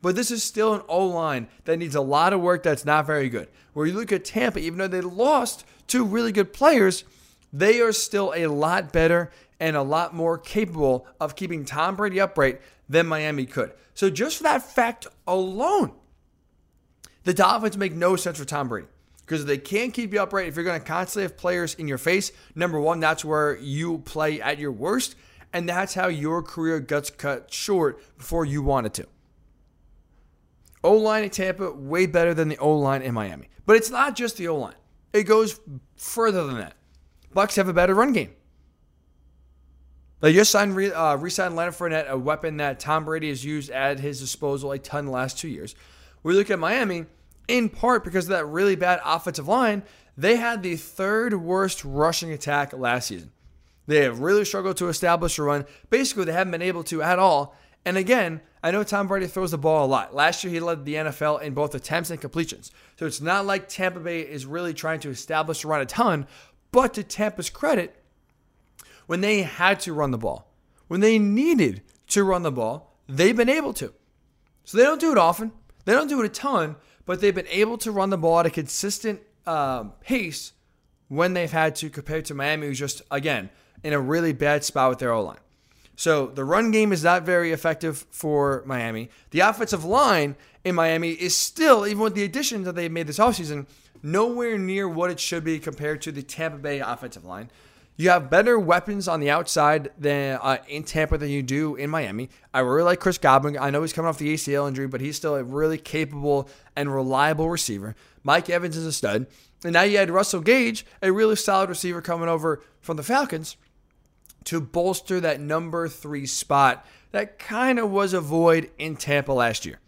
But this is still an O line that needs a lot of work that's not very good. Where you look at Tampa, even though they lost two really good players, they are still a lot better and a lot more capable of keeping Tom Brady upright than Miami could. So, just for that fact alone, the Dolphins make no sense for Tom Brady because they can't keep you upright if you're going to constantly have players in your face. Number one, that's where you play at your worst, and that's how your career gets cut short before you want it to. O line in Tampa, way better than the O line in Miami. But it's not just the O line, it goes further than that. Bucs have a better run game. They just signed, uh, re-signed Leonard Fournette, a weapon that Tom Brady has used at his disposal a ton the last two years. We look at Miami, in part because of that really bad offensive line. They had the third worst rushing attack last season. They have really struggled to establish a run. Basically, they haven't been able to at all. And again, I know Tom Brady throws the ball a lot. Last year, he led the NFL in both attempts and completions. So it's not like Tampa Bay is really trying to establish a run a ton. But to Tampa's credit, when they had to run the ball, when they needed to run the ball, they've been able to. So they don't do it often, they don't do it a ton, but they've been able to run the ball at a consistent um, pace when they've had to, compared to Miami, who's just, again, in a really bad spot with their O line. So the run game is not very effective for Miami. The offensive line in Miami is still, even with the additions that they've made this offseason, nowhere near what it should be compared to the Tampa Bay offensive line. You have better weapons on the outside than uh, in Tampa than you do in Miami. I really like Chris Godwin. I know he's coming off the ACL injury, but he's still a really capable and reliable receiver. Mike Evans is a stud. And now you had Russell Gage, a really solid receiver coming over from the Falcons to bolster that number three spot that kind of was a void in Tampa last year.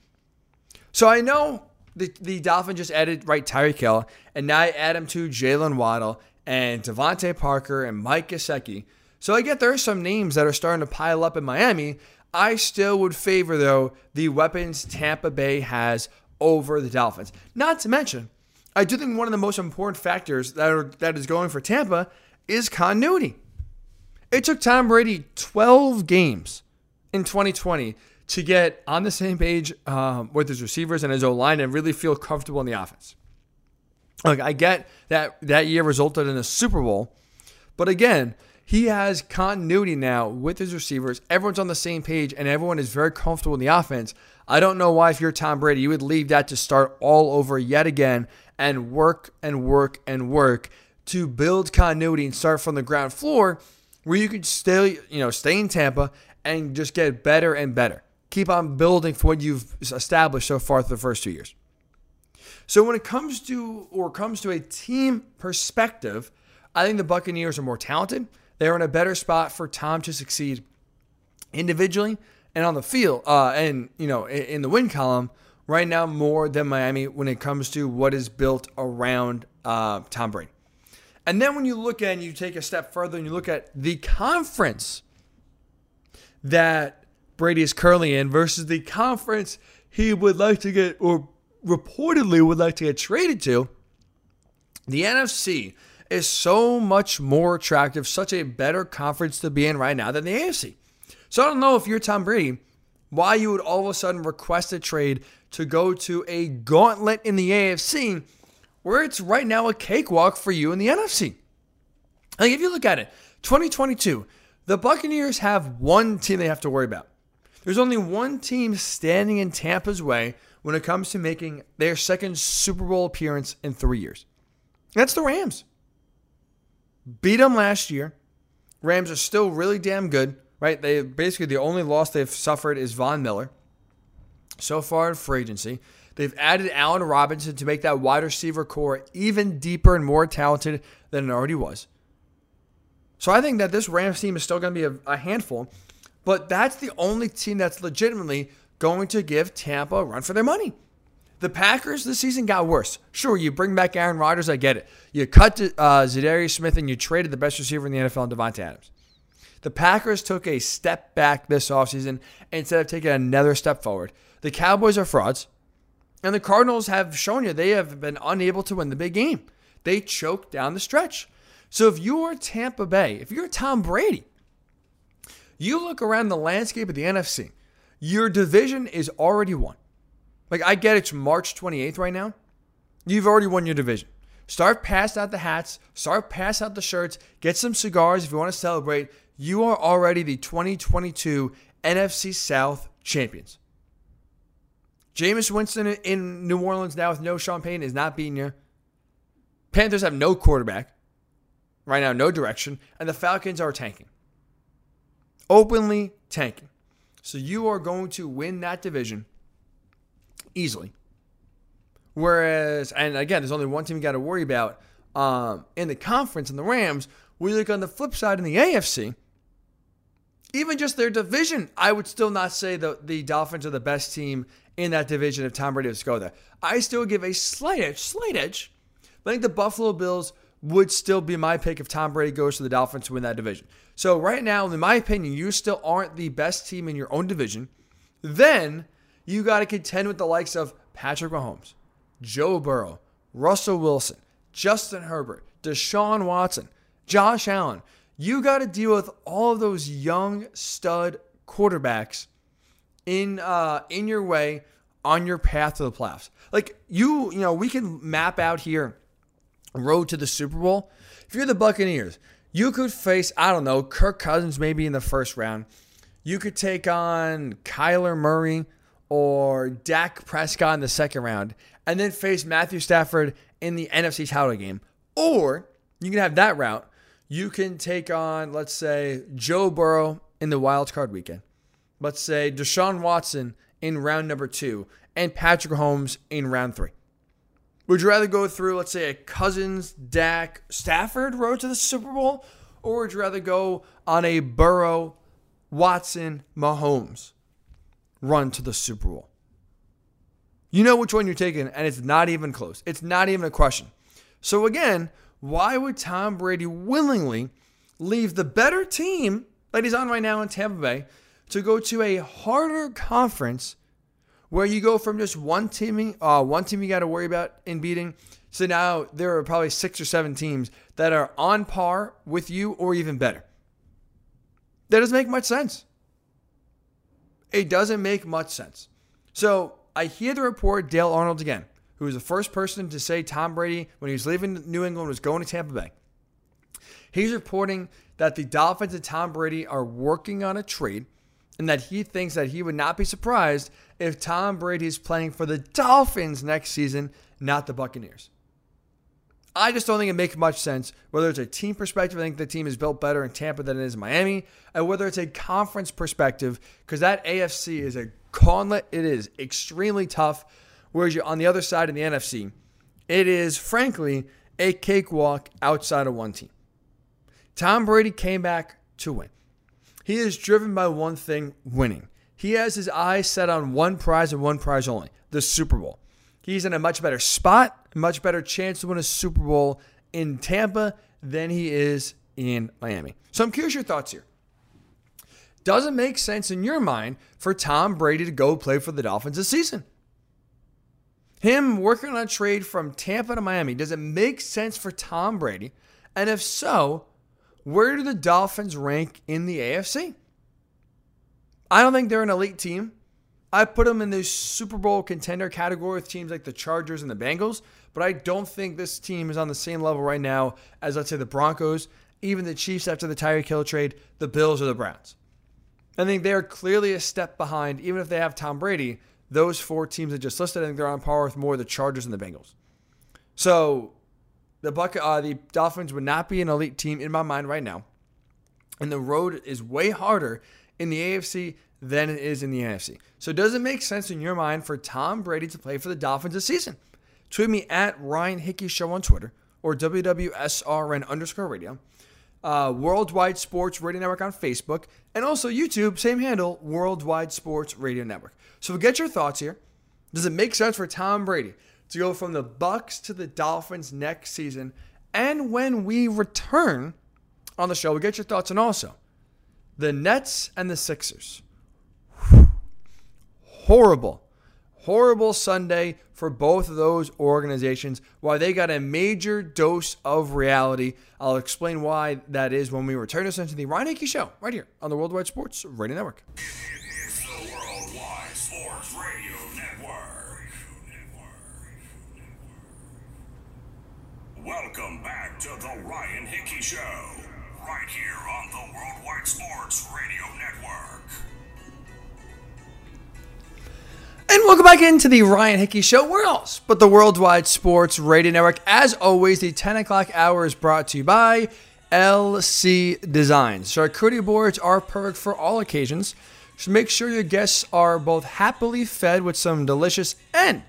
So I know the, the Dolphins just added right Tyreek Hill, and now I add him to Jaylen Waddle and DeVante Parker and Mike Gesicki. So I get there are some names that are starting to pile up in Miami. I still would favor, though, the weapons Tampa Bay has over the Dolphins. Not to mention, I do think one of the most important factors that, are, that is going for Tampa is continuity. It took Tom Brady 12 games in 2020 to get on the same page um, with his receivers and his O line and really feel comfortable in the offense. Like I get that that year resulted in a Super Bowl, but again, he has continuity now with his receivers. Everyone's on the same page and everyone is very comfortable in the offense. I don't know why if you're Tom Brady, you would leave that to start all over yet again and work and work and work to build continuity and start from the ground floor where you could still, you know, stay in Tampa and just get better and better. Keep on building for what you've established so far through the first two years. So when it comes to or comes to a team perspective, I think the Buccaneers are more talented. They're in a better spot for Tom to succeed individually and on the field, uh, and you know, in the win column right now more than Miami when it comes to what is built around uh, Tom Brady. And then when you look at and you take a step further and you look at the conference that Brady is currently in versus the conference he would like to get or reportedly would like to get traded to, the NFC is so much more attractive, such a better conference to be in right now than the AFC. So I don't know if you're Tom Brady, why you would all of a sudden request a trade to go to a gauntlet in the AFC where it's right now a cakewalk for you in the NFC. Like if you look at it, 2022, the Buccaneers have one team they have to worry about. There's only one team standing in Tampa's way when it comes to making their second Super Bowl appearance in three years. That's the Rams. Beat them last year. Rams are still really damn good, right? They basically the only loss they've suffered is Von Miller. So far in free agency, they've added Allen Robinson to make that wide receiver corps even deeper and more talented than it already was. So I think that this Rams team is still going to be a, a handful, but that's the only team that's legitimately going to give Tampa a run for their money. The Packers this season got worse. Sure, you bring back Aaron Rodgers, I get it. You cut uh, Smith and you traded the best receiver in the NFL, Davante Adams. The Packers took a step back this offseason instead of taking another step forward. The Cowboys are frauds, and the Cardinals have shown you they have been unable to win the big game. They choked down the stretch. So if you're Tampa Bay, if you're Tom Brady, you look around the landscape of the NFC your division is already won. Like, I get it's March 28th right now. You've already won your division. Start passing out the hats, start passing out the shirts, get some cigars if you want to celebrate. You are already the 2022 NFC South champions. Jameis Winston in New Orleans now with no Sean Payton is not beating you. Panthers have no quarterback right now, no direction, and the Falcons are tanking. Openly tanking. So you are going to win that division easily. Whereas, and again, there's only one team you got to worry about um, in the conference, and the Rams. We look on the flip side in the AFC. Even just their division, I would still not say the, the Dolphins are the best team in that division if Tom Brady was to go there. I still give a slight edge, slight edge. I think the Buffalo Bills would still be my pick if Tom Brady goes to the Dolphins to win that division. So right now, in my opinion, you still aren't the best team in your own division. Then you got to contend with the likes of Patrick Mahomes, Joe Burrow, Russell Wilson, Justin Herbert, Deshaun Watson, Josh Allen. You got to deal with all of those young stud quarterbacks in uh, in your way on your path to the playoffs. Like you, you know, we can map out here road to the Super Bowl. If you're the Buccaneers, you could face I don't know Kirk Cousins maybe in the first round. You could take on Kyler Murray or Dak Prescott in the second round, and then face Matthew Stafford in the NFC title game. Or you can have that route. You can take on, let's say, Joe Burrow in the wild card weekend. Let's say Deshaun Watson in round number two and Patrick Mahomes in round three. Would you rather go through, let's say, a Cousins, Dak, Stafford road to the Super Bowl, or would you rather go on a Burrow, Watson, Mahomes run to the Super Bowl. You know which one you're taking, and it's not even close. It's not even a question. So, again, why would Tom Brady willingly leave the better team that he's on right now in Tampa Bay to go to a harder conference where you go from just one team, uh, one team you got to worry about in beating. So now there are probably six or seven teams that are on par with you or even better. That doesn't make much sense. It doesn't make much sense. So I hear the report Dale Arnold again, who was the first person to say Tom Brady, when he was leaving New England, was going to Tampa Bay. He's reporting that the Dolphins and Tom Brady are working on a trade and that he thinks that he would not be surprised if Tom Brady is playing for the Dolphins next season, not the Buccaneers. I just don't think it makes much sense. Whether it's a team perspective, I think the team is built better in Tampa than it is in Miami, and whether it's a conference perspective, because that AFC is a gauntlet. It is extremely tough. Whereas you're on the other side in the NFC, it is frankly a cakewalk outside of one team. Tom Brady came back to win. He is driven by one thing winning. He has his eyes set on one prize and one prize only the Super Bowl. He's in a much better spot, much better chance to win a Super Bowl in Tampa than he is in Miami. So I'm curious your thoughts here. Does it make sense in your mind for Tom Brady to go play for the Dolphins this season? Him working on a trade from Tampa to Miami, does it make sense for Tom Brady? And if so, where do the Dolphins rank in the AFC? I don't think they're an elite team. I put them in the Super Bowl contender category with teams like the Chargers and the Bengals, but I don't think this team is on the same level right now as, let's say, the Broncos, even the Chiefs after the Tyreek Hill trade, the Bills, or the Browns. I think they are clearly a step behind, even if they have Tom Brady. Those four teams that just listed, I think they're on par with more the Chargers and the Bengals. So the Buck, uh, the Dolphins would not be an elite team in my mind right now, and the road is way harder in the AFC than it is in the NFC. So does it make sense in your mind for Tom Brady to play for the Dolphins this season? Tweet me at Ryan Hickey Show on Twitter or WWSRN underscore radio. Uh, Worldwide Sports Radio Network on Facebook, and also YouTube, same handle, Worldwide Sports Radio Network. So get your thoughts here. Does it make sense for Tom Brady to go from the Bucs to the Dolphins next season? And when we return on the show, we get your thoughts on also the Nets and the Sixers horrible, horrible Sunday for both of those organizations. While they got a major dose of reality, I'll explain why that is when we return us into the Ryan Hickey Show right here on the Worldwide Sports Radio Network. Welcome back to the Ryan Hickey Show, right here on the Worldwide Sports Radio Network. And welcome back into the Ryan Hickey Show. Where else but the Worldwide Sports Radio Network? As always, the 10 o'clock hour is brought to you by LC Designs. Charcuterie boards are perfect for all occasions. So make sure your guests are both happily fed with some delicious and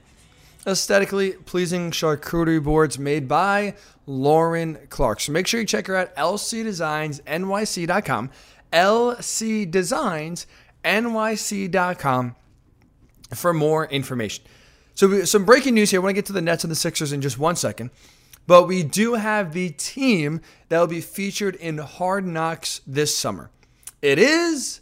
aesthetically pleasing charcuterie boards made by Lauren Clark. So make sure you check her out, lcdesignsnyc.com, lcdesignsnyc.com for more information. So, some breaking news here. I want to get to the Nets and the Sixers in just one second. But we do have the team that will be featured in Hard Knocks this summer. It is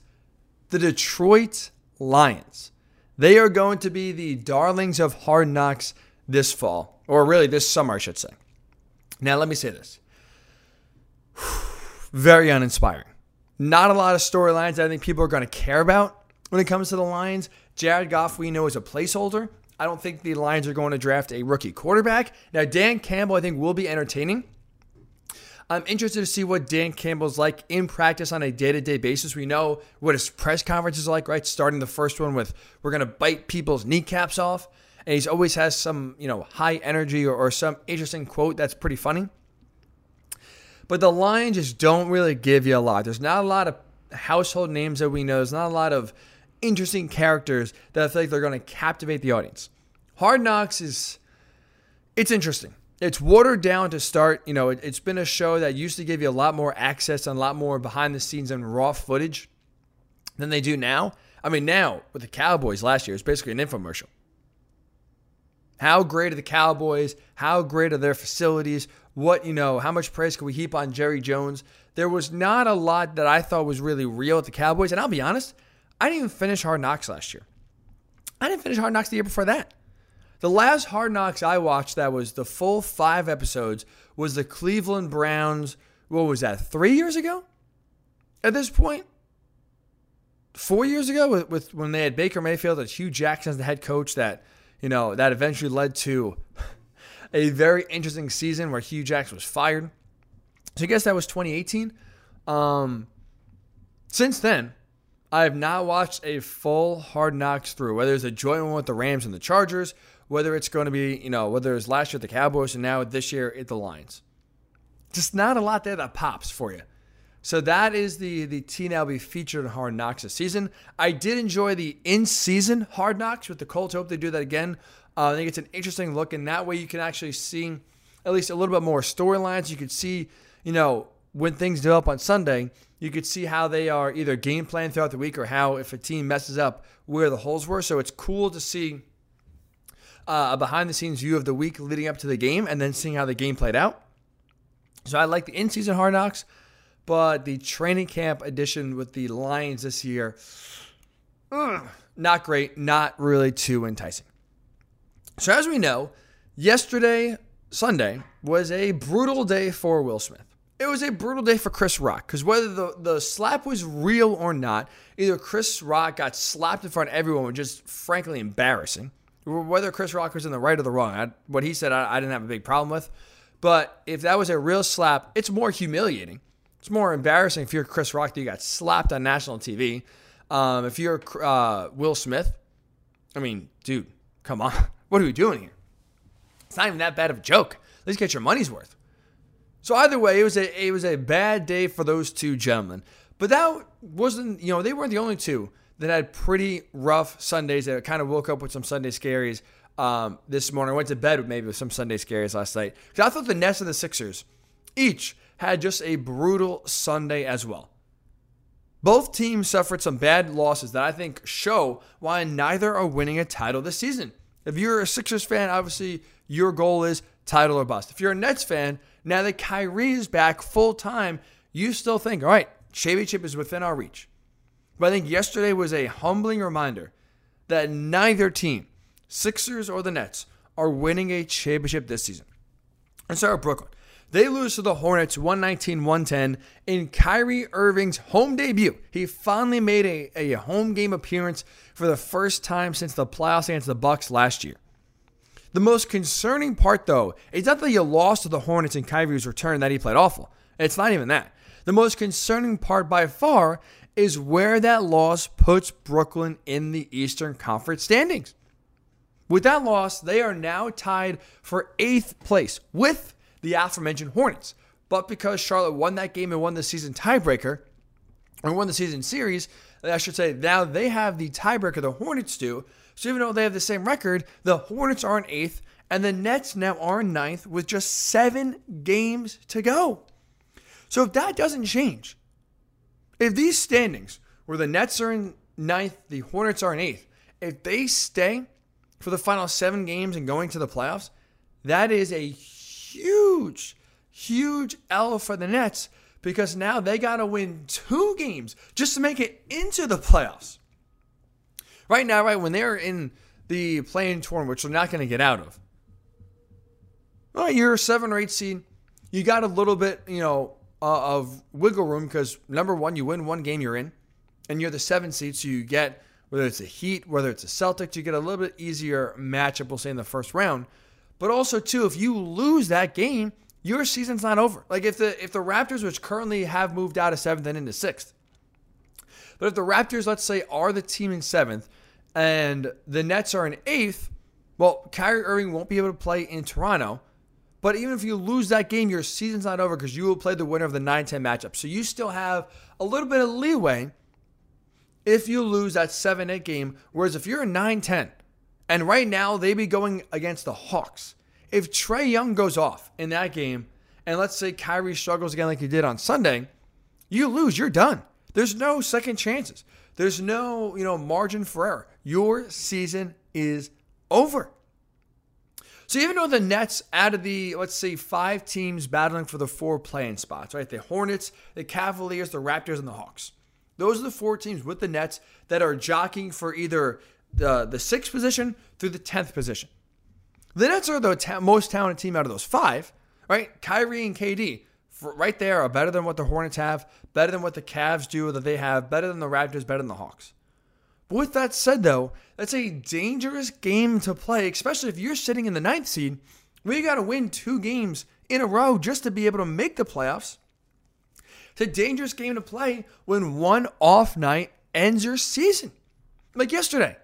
the Detroit Lions. They are going to be the darlings of Hard Knocks this fall, or really this summer, I should say. Now, let me say this very uninspiring. Not a lot of storylines I think people are going to care about when it comes to the Lions. Jared Goff, we know, is a placeholder. I don't think the Lions are going to draft a rookie quarterback. Now, Dan Campbell, I think, will be entertaining. I'm interested to see what Dan Campbell's like in practice on a day to day basis. We know what his press conferences are like, right? Starting the first one with, we're going to bite people's kneecaps off. And he's always has some, you know, high energy or, or some interesting quote that's pretty funny. But the Lions just don't really give you a lot. There's not a lot of household names that we know. There's not a lot of interesting characters that I feel like they're going to captivate the audience. Hard Knocks is it's interesting. It's watered down to start. You know, it, has been a show that used to give you a lot more access and a lot more behind the scenes and raw footage than they do now. I mean, now with the Cowboys last year, it's basically an infomercial. How great are the Cowboys? How great are their facilities? What, you know, how much praise can we heap on Jerry Jones? There was not a lot that I thought was really real at the Cowboys. And I'll be honest, I didn't even finish Hard Knocks last year. I didn't finish Hard Knocks the year before that. The last Hard Knocks I watched that was the full five episodes was the Cleveland Browns. What was that? Three years ago? At this point, four years ago, with, with when they had Baker Mayfield and Hue Jackson as the head coach, that you know that eventually led to a very interesting season where Hue Jackson was fired. So I guess that was 2018. Um, since then, I have not watched a full Hard Knocks through, whether it's a joint one with the Rams and the Chargers, whether it's going to be, you know, whether it's last year at the Cowboys and now this year at the Lions. Just not a lot there that pops for you. So that is the the team that will be featured in Hard Knocks this season. I did enjoy the in-season Hard Knocks with the Colts. Hope they do that again. Uh, I think it's an interesting look, and that way you can actually see at least a little bit more storylines. You could see, you know, when things develop on Sunday, you could see how they are either game plan throughout the week or how if a team messes up where the holes were. So it's cool to see uh, a behind the scenes view of the week leading up to the game and then seeing how the game played out. So I like the in season hard knocks, but the training camp edition with the Lions this year, ugh, not great, not really too enticing. So as we know, yesterday, Sunday, was a brutal day for Will Smith it was a brutal day for Chris Rock because whether the, the slap was real or not, either Chris Rock got slapped in front of everyone, which is frankly embarrassing. Whether Chris Rock was in the right or the wrong, I, what he said, I, I didn't have a big problem with. But if that was a real slap, it's more humiliating. It's more embarrassing if you're Chris Rock that you got slapped on national TV. Um, if you're uh, Will Smith, I mean, dude, come on. What are we doing here? It's not even that bad of a joke. At least get your money's worth. So either way, it was a it was a bad day for those two gentlemen. But that wasn't you know they weren't the only two that had pretty rough Sundays that kind of woke up with some Sunday scaries um, this morning. I went to bed with maybe with some Sunday scaries last night because I thought the Nets and the Sixers each had just a brutal Sunday as well. Both teams suffered some bad losses that I think show why neither are winning a title this season. If you're a Sixers fan, obviously your goal is title or bust. If you're a Nets fan, now that Kyrie is back full time, you still think, all right, championship is within our reach. But I think yesterday was a humbling reminder that neither team, Sixers or the Nets, are winning a championship this season. And so Brooklyn. They lose to the Hornets 119 110 in Kyrie Irving's home debut. He finally made a, a home game appearance for the first time since the playoffs against the Bucks last year. The most concerning part, though, is not that you lost to the Hornets in Kyrie's return that he played awful. It's not even that. The most concerning part by far is where that loss puts Brooklyn in the Eastern Conference standings. With that loss, they are now tied for eighth place with the aforementioned Hornets. But because Charlotte won that game and won the season tiebreaker, or won the season series, I should say, now they have the tiebreaker, the Hornets do. So even though they have the same record, the Hornets are in eighth, and the Nets now are in ninth with just seven games to go. So if that doesn't change, if these standings, where the Nets are in ninth, the Hornets are in eighth, if they stay for the final seven games and going to the playoffs, that is a huge, huge L for the Nets because now they got to win two games just to make it into the playoffs. Right now, right when they're in the play-in tournament, which they're not going to get out of. Right, you're a seven or eight seed. You got a little bit, you know, uh, of wiggle room because number one, you win one game, you're in, and you're the seven seed, so you get whether it's a Heat, whether it's a Celtics, you get a little bit easier matchup, we'll say in the first round. But also too, if you lose that game, your season's not over. Like if the if the Raptors, which currently have moved out of seventh and into sixth, but if the Raptors, let's say, are the team in seventh, and the Nets are in eighth, well, Kyrie Irving won't be able to play in Toronto. But even if you lose that game, your season's not over because you will play the winner of the 9 10 matchup. So you still have a little bit of leeway if you lose that 7 8 game. Whereas if you're a 9 10, and right now they be going against the Hawks, if Trae Young goes off in that game, and let's say Kyrie struggles again like he did on Sunday, you lose, you're done. There's no second chances. There's no, you know, margin for error. Your season is over. So even though the Nets out of the let's say five teams battling for the four play-in spots, right? The Hornets, the Cavaliers, the Raptors, and the Hawks. Those are the four teams with the Nets that are jockeying for either the the sixth position through the tenth position. The Nets are the ta- most talented team out of those five, right? Kyrie and KD, right there, are better than what the Hornets have, better than what the Cavs do that they have, better than the Raptors, better than the Hawks. With that said, though, that's a dangerous game to play, especially if you're sitting in the ninth seed you got to win two games in a row just to be able to make the playoffs. It's a dangerous game to play when one off night ends your season. Like yesterday,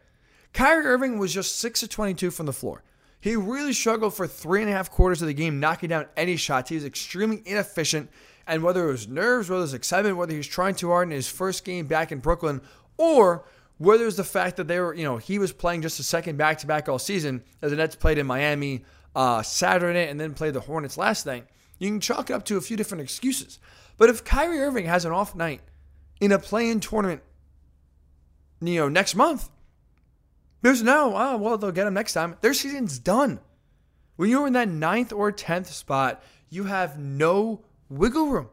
Kyrie Irving was just 6 of 22 from the floor. He really struggled for three and a half quarters of the game, knocking down any shots. He was extremely inefficient. And whether it was nerves, whether it was excitement, whether he was trying too hard in his first game back in Brooklyn, or whether it was the fact that they were, you know, he was playing just a second back to back all season, as the Nets played in Miami uh, Saturday and then played the Hornets last night, you can chalk it up to a few different excuses. But if Kyrie Irving has an off night in a play-in tournament, you know, next month, there's no, oh, well, they'll get him next time. Their season's done. When you're in that ninth or tenth spot, you have no wiggle room.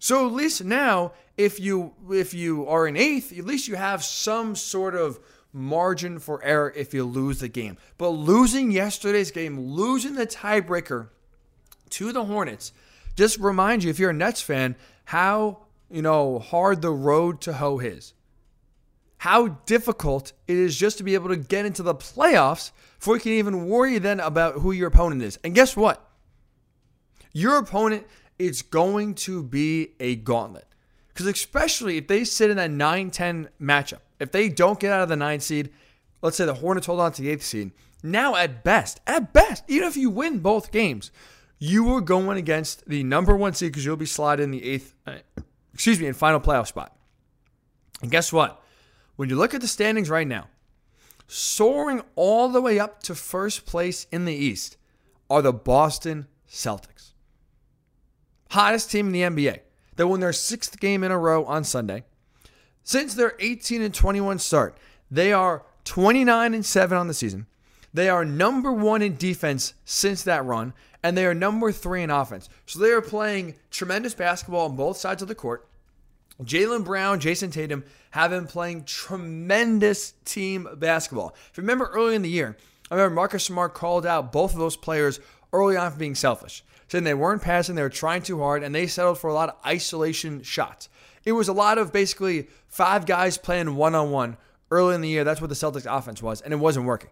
So at least now, if you if you are in eighth, at least you have some sort of margin for error if you lose the game. But losing yesterday's game, losing the tiebreaker to the Hornets, just remind you if you're a Nets fan how you know hard the road to hoe is. How difficult it is just to be able to get into the playoffs before you can even worry then about who your opponent is. And guess what? Your opponent it's going to be a gauntlet. Because especially if they sit in that 9 10 matchup, if they don't get out of the 9 seed, let's say the Hornets hold on to the 8th seed, now at best, at best, even if you win both games, you are going against the number one seed because you'll be sliding in the 8th, uh, excuse me, in final playoff spot. And guess what? When you look at the standings right now, soaring all the way up to first place in the East are the Boston Celtics hottest team in the NBA. They won their sixth game in a row on Sunday. Since their 18 and 21 start, they are 29 and 7 on the season. They are number one in defense since that run, and they are number three in offense. So they are playing tremendous basketball on both sides of the court. Jaylen Brown, Jayson Tatum have been playing tremendous team basketball. If you remember early in the year, I remember Marcus Smart called out both of those players early on for being selfish saying they weren't passing, they were trying too hard, and they settled for a lot of isolation shots. It was a lot of basically five guys playing one on one early in the year. That's what the Celtics offense was, and it wasn't working.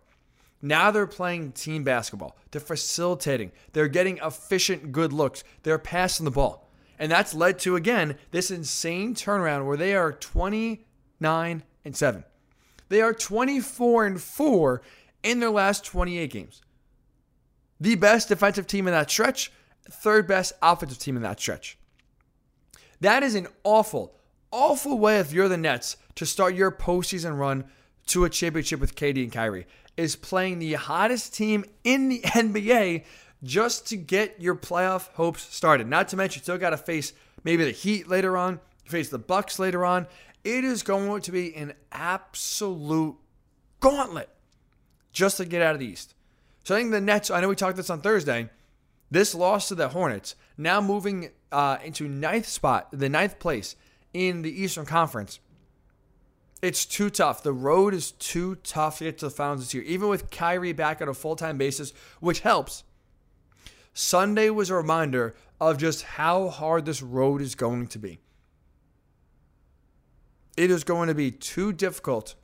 Now they're playing team basketball. They're facilitating. They're getting efficient, good looks. They're passing the ball. And that's led to, again, this insane turnaround where they are 29 and 7. They are 24 and 4 in their last 28 games. The best defensive team in that stretch, third best offensive team in that stretch. That is an awful, awful way if you're the Nets to start your postseason run to a championship with KD and Kyrie. Is playing the hottest team in the NBA just to get your playoff hopes started. Not to mention, you still got to face maybe the Heat later on, face the Bucks later on. It is going to be an absolute gauntlet just to get out of the East. So I think the Nets. I know we talked this on Thursday. This loss to the Hornets, now moving uh, into ninth spot, the ninth place in the Eastern Conference. It's too tough. The road is too tough to get to the finals this year, even with Kyrie back on a full time basis, which helps. Sunday was a reminder of just how hard this road is going to be. It is going to be too difficult,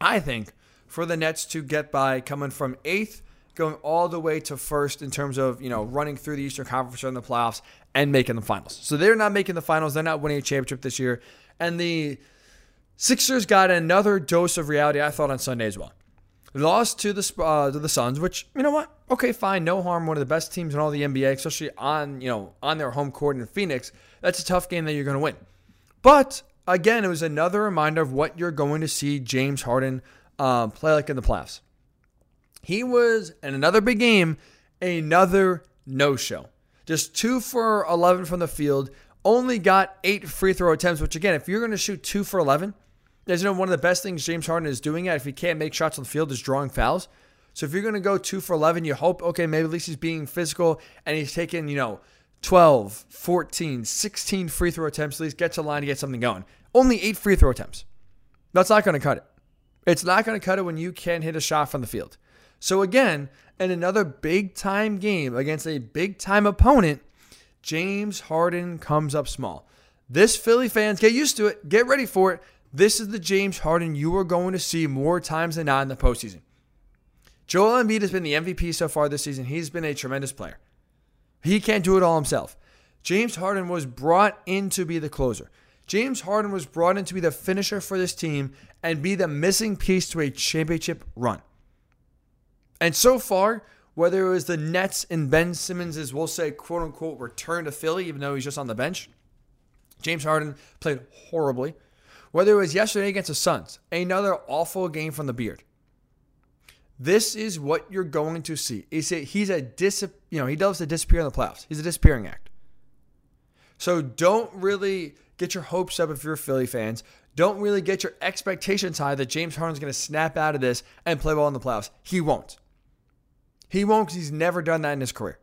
I think, for the Nets to get by coming from eighth, going all the way to first in terms of, you know, running through the Eastern Conference in the playoffs and making the finals. So they're not making the finals. They're not winning a championship this year. And the Sixers got another dose of reality, I thought, on Sunday as well. Lost to the uh, to the Suns, which you know what? Okay, fine, no harm. One of the best teams in all the NBA, especially on you know on their home court in Phoenix. That's a tough game that you're going to win. But again, it was another reminder of what you're going to see James Harden um, play like in the playoffs. He was in another big game, another no show. Just two for 11 from the field, only got eight free throw attempts, which again, if you're going to shoot two for 11, as you know, one of the best things James Harden is doing at if he can't make shots on the field is drawing fouls. So if you're going to go two for 11, you hope, okay, maybe at least he's being physical and he's taking, you know, 12, 14, 16 free throw attempts, at least get to line to get something going. Only eight free throw attempts. That's not going to cut it. It's not going to cut it when you can't hit a shot from the field. So again, in another big time game against a big time opponent, James Harden comes up small. This Philly fans get used to it. Get ready for it. This is the James Harden you are going to see more times than not in the postseason. Joel Embiid has been the MVP so far this season. He's been a tremendous player. He can't do it all himself. James Harden was brought in to be the closer. James Harden was brought in to be the finisher for this team and be the missing piece to a championship run. And so far, whether it was the Nets and Ben Simmons, we'll say, quote unquote, return to Philly, even though he's just on the bench, James Harden played horribly. Whether it was yesterday against the Suns, another awful game from the beard. This is what you're going to see. He's a, he's a dis, you know, he loves to disappear in the playoffs. He's a disappearing act. So don't really get your hopes up if you're Philly fans. Don't really get your expectations high that James Harden's going to snap out of this and play well in the playoffs. He won't. He won't because he's never done that in his career.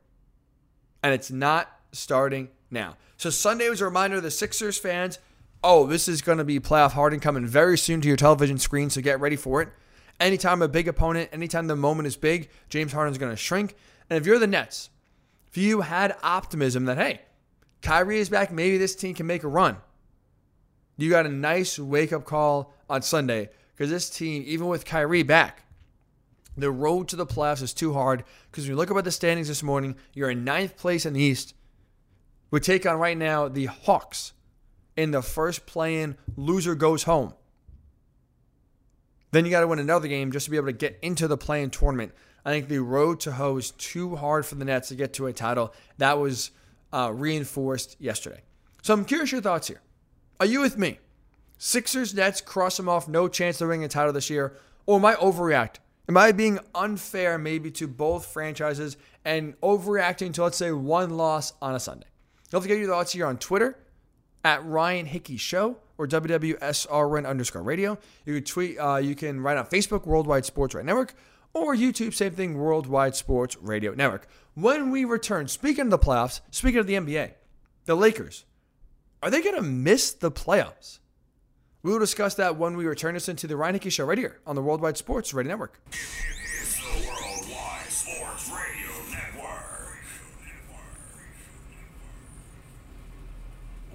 And it's not starting now. So Sunday was a reminder to the Sixers fans oh, this is going to be playoff Harden coming very soon to your television screen, so get ready for it. Anytime a big opponent, anytime the moment is big, James Harden's going to shrink. And if you're the Nets, if you had optimism that, hey, Kyrie is back, maybe this team can make a run, you got a nice wake up call on Sunday because this team, even with Kyrie back, the road to the playoffs is too hard because when you look at the standings this morning, you're in ninth place in the East. We take on right now the Hawks in the first play-in. Loser goes home. Then you got to win another game just to be able to get into the play-in tournament. I think the road to hoe is too hard for the Nets to get to a title. That was uh, reinforced yesterday. So I'm curious your thoughts here. Are you with me? Sixers, Nets, cross them off, no chance to win a title this year. Or am I overreacting? Am I being unfair maybe to both franchises and overreacting to, let's say, one loss on a Sunday? Don't forget your thoughts here on Twitter at Ryan Hickey Show or WWSRN underscore radio. You can tweet, uh, you can write on Facebook, Worldwide Sports Radio Network, or YouTube, same thing, Worldwide Sports Radio Network. When we return, speaking of the playoffs, speaking of the NBA, the Lakers, are they going to miss the playoffs? We will discuss that when we return. us into the Ryan Hickey Show right here on the Worldwide Sports Radio Network.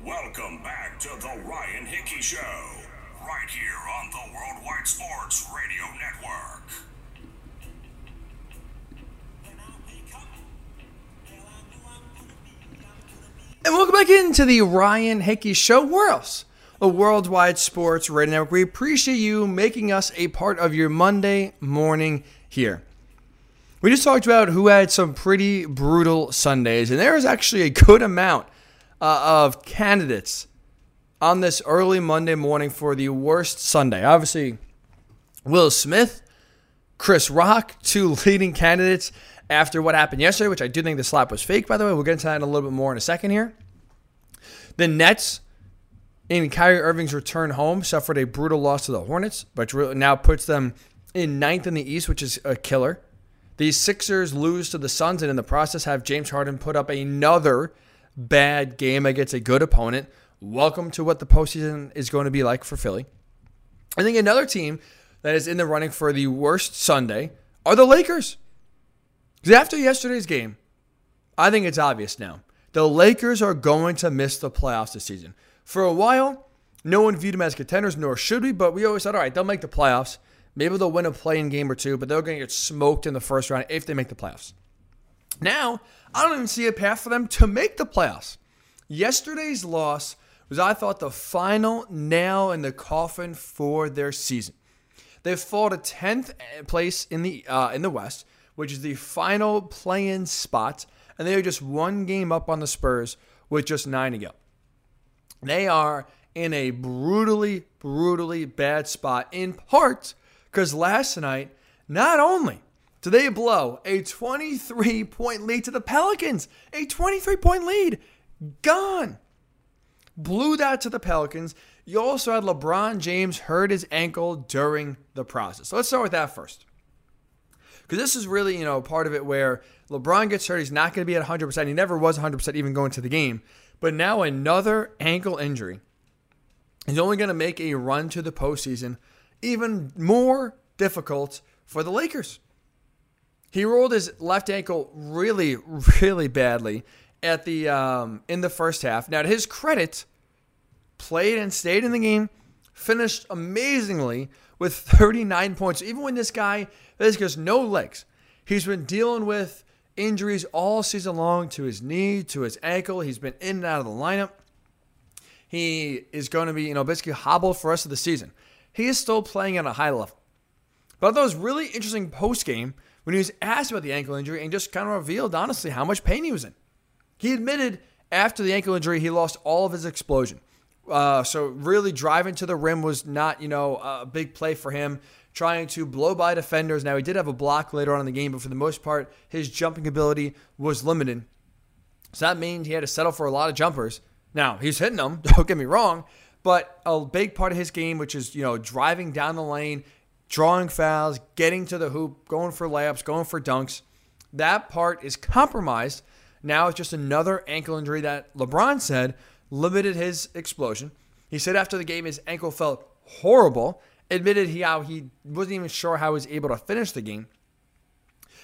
Welcome back to the Ryan Hickey Show, right here on the Worldwide Sports Radio Network. And welcome back into the Ryan Hickey Show. Where else a worldwide sports radio network. We appreciate you making us a part of your Monday morning here. We just talked about who had some pretty brutal Sundays, and there is actually a good amount uh, of candidates on this early Monday morning for the worst Sunday. Obviously, Will Smith, Chris Rock, two leading candidates after what happened yesterday, which I do think the slap was fake, by the way. We'll get into that in a little bit more in a second here. The Nets, in Kyrie Irving's return home, suffered a brutal loss to the Hornets, but now puts them in ninth in the East, which is a killer. The Sixers lose to the Suns, and in the process, have James Harden put up another bad game against a good opponent. Welcome to what the postseason is going to be like for Philly. I think another team that is in the running for the worst Sunday are the Lakers. Because after yesterday's game, I think it's obvious now. The Lakers are going to miss the playoffs this season. For a while, no one viewed them as contenders, nor should we, but we always thought, all right, they'll make the playoffs. Maybe they'll win a play-in game or two, but they're going to get smoked in the first round if they make the playoffs. Now, I don't even see a path for them to make the playoffs. Yesterday's loss was, I thought, the final nail in the coffin for their season. They fall to 10th place in the uh, in the West, which is the final play-in spot, and they are just one game up on the Spurs with just nine to go. They are in a brutally, brutally bad spot, in part because last night, not only did they blow a 23 point lead to the Pelicans, a 23 point lead, gone. Blew that to the Pelicans. You also had LeBron James hurt his ankle during the process. So let's start with that first. Because this is really, you know, part of it where LeBron gets hurt. He's not going to be at 100%. He never was 100% even going to the game. But now another ankle injury is only going to make a run to the postseason even more difficult for the Lakers. He rolled his left ankle really, really badly at the um, in the first half. Now, to his credit, played and stayed in the game, finished amazingly with 39 points. Even when this guy this has no legs, he's been dealing with injuries all season long to his knee, to his ankle. He's been in and out of the lineup. He is going to be, you know, basically hobbled for the rest of the season. He is still playing at a high level. But I thought it was really interesting post game when he was asked about the ankle injury and just kind of revealed, honestly, how much pain he was in. He admitted after the ankle injury, he lost all of his explosion. Uh, so really driving to the rim was not, you know, a big play for him. Trying to blow by defenders. Now he did have a block later on in the game, but for the most part, his jumping ability was limited. So that means he had to settle for a lot of jumpers. Now he's hitting them. Don't get me wrong, but a big part of his game, which is you know driving down the lane, drawing fouls, getting to the hoop, going for layups, going for dunks, that part is compromised. Now it's just another ankle injury that LeBron said limited his explosion. He said after the game his ankle felt horrible, admitted he how he wasn't even sure how he was able to finish the game.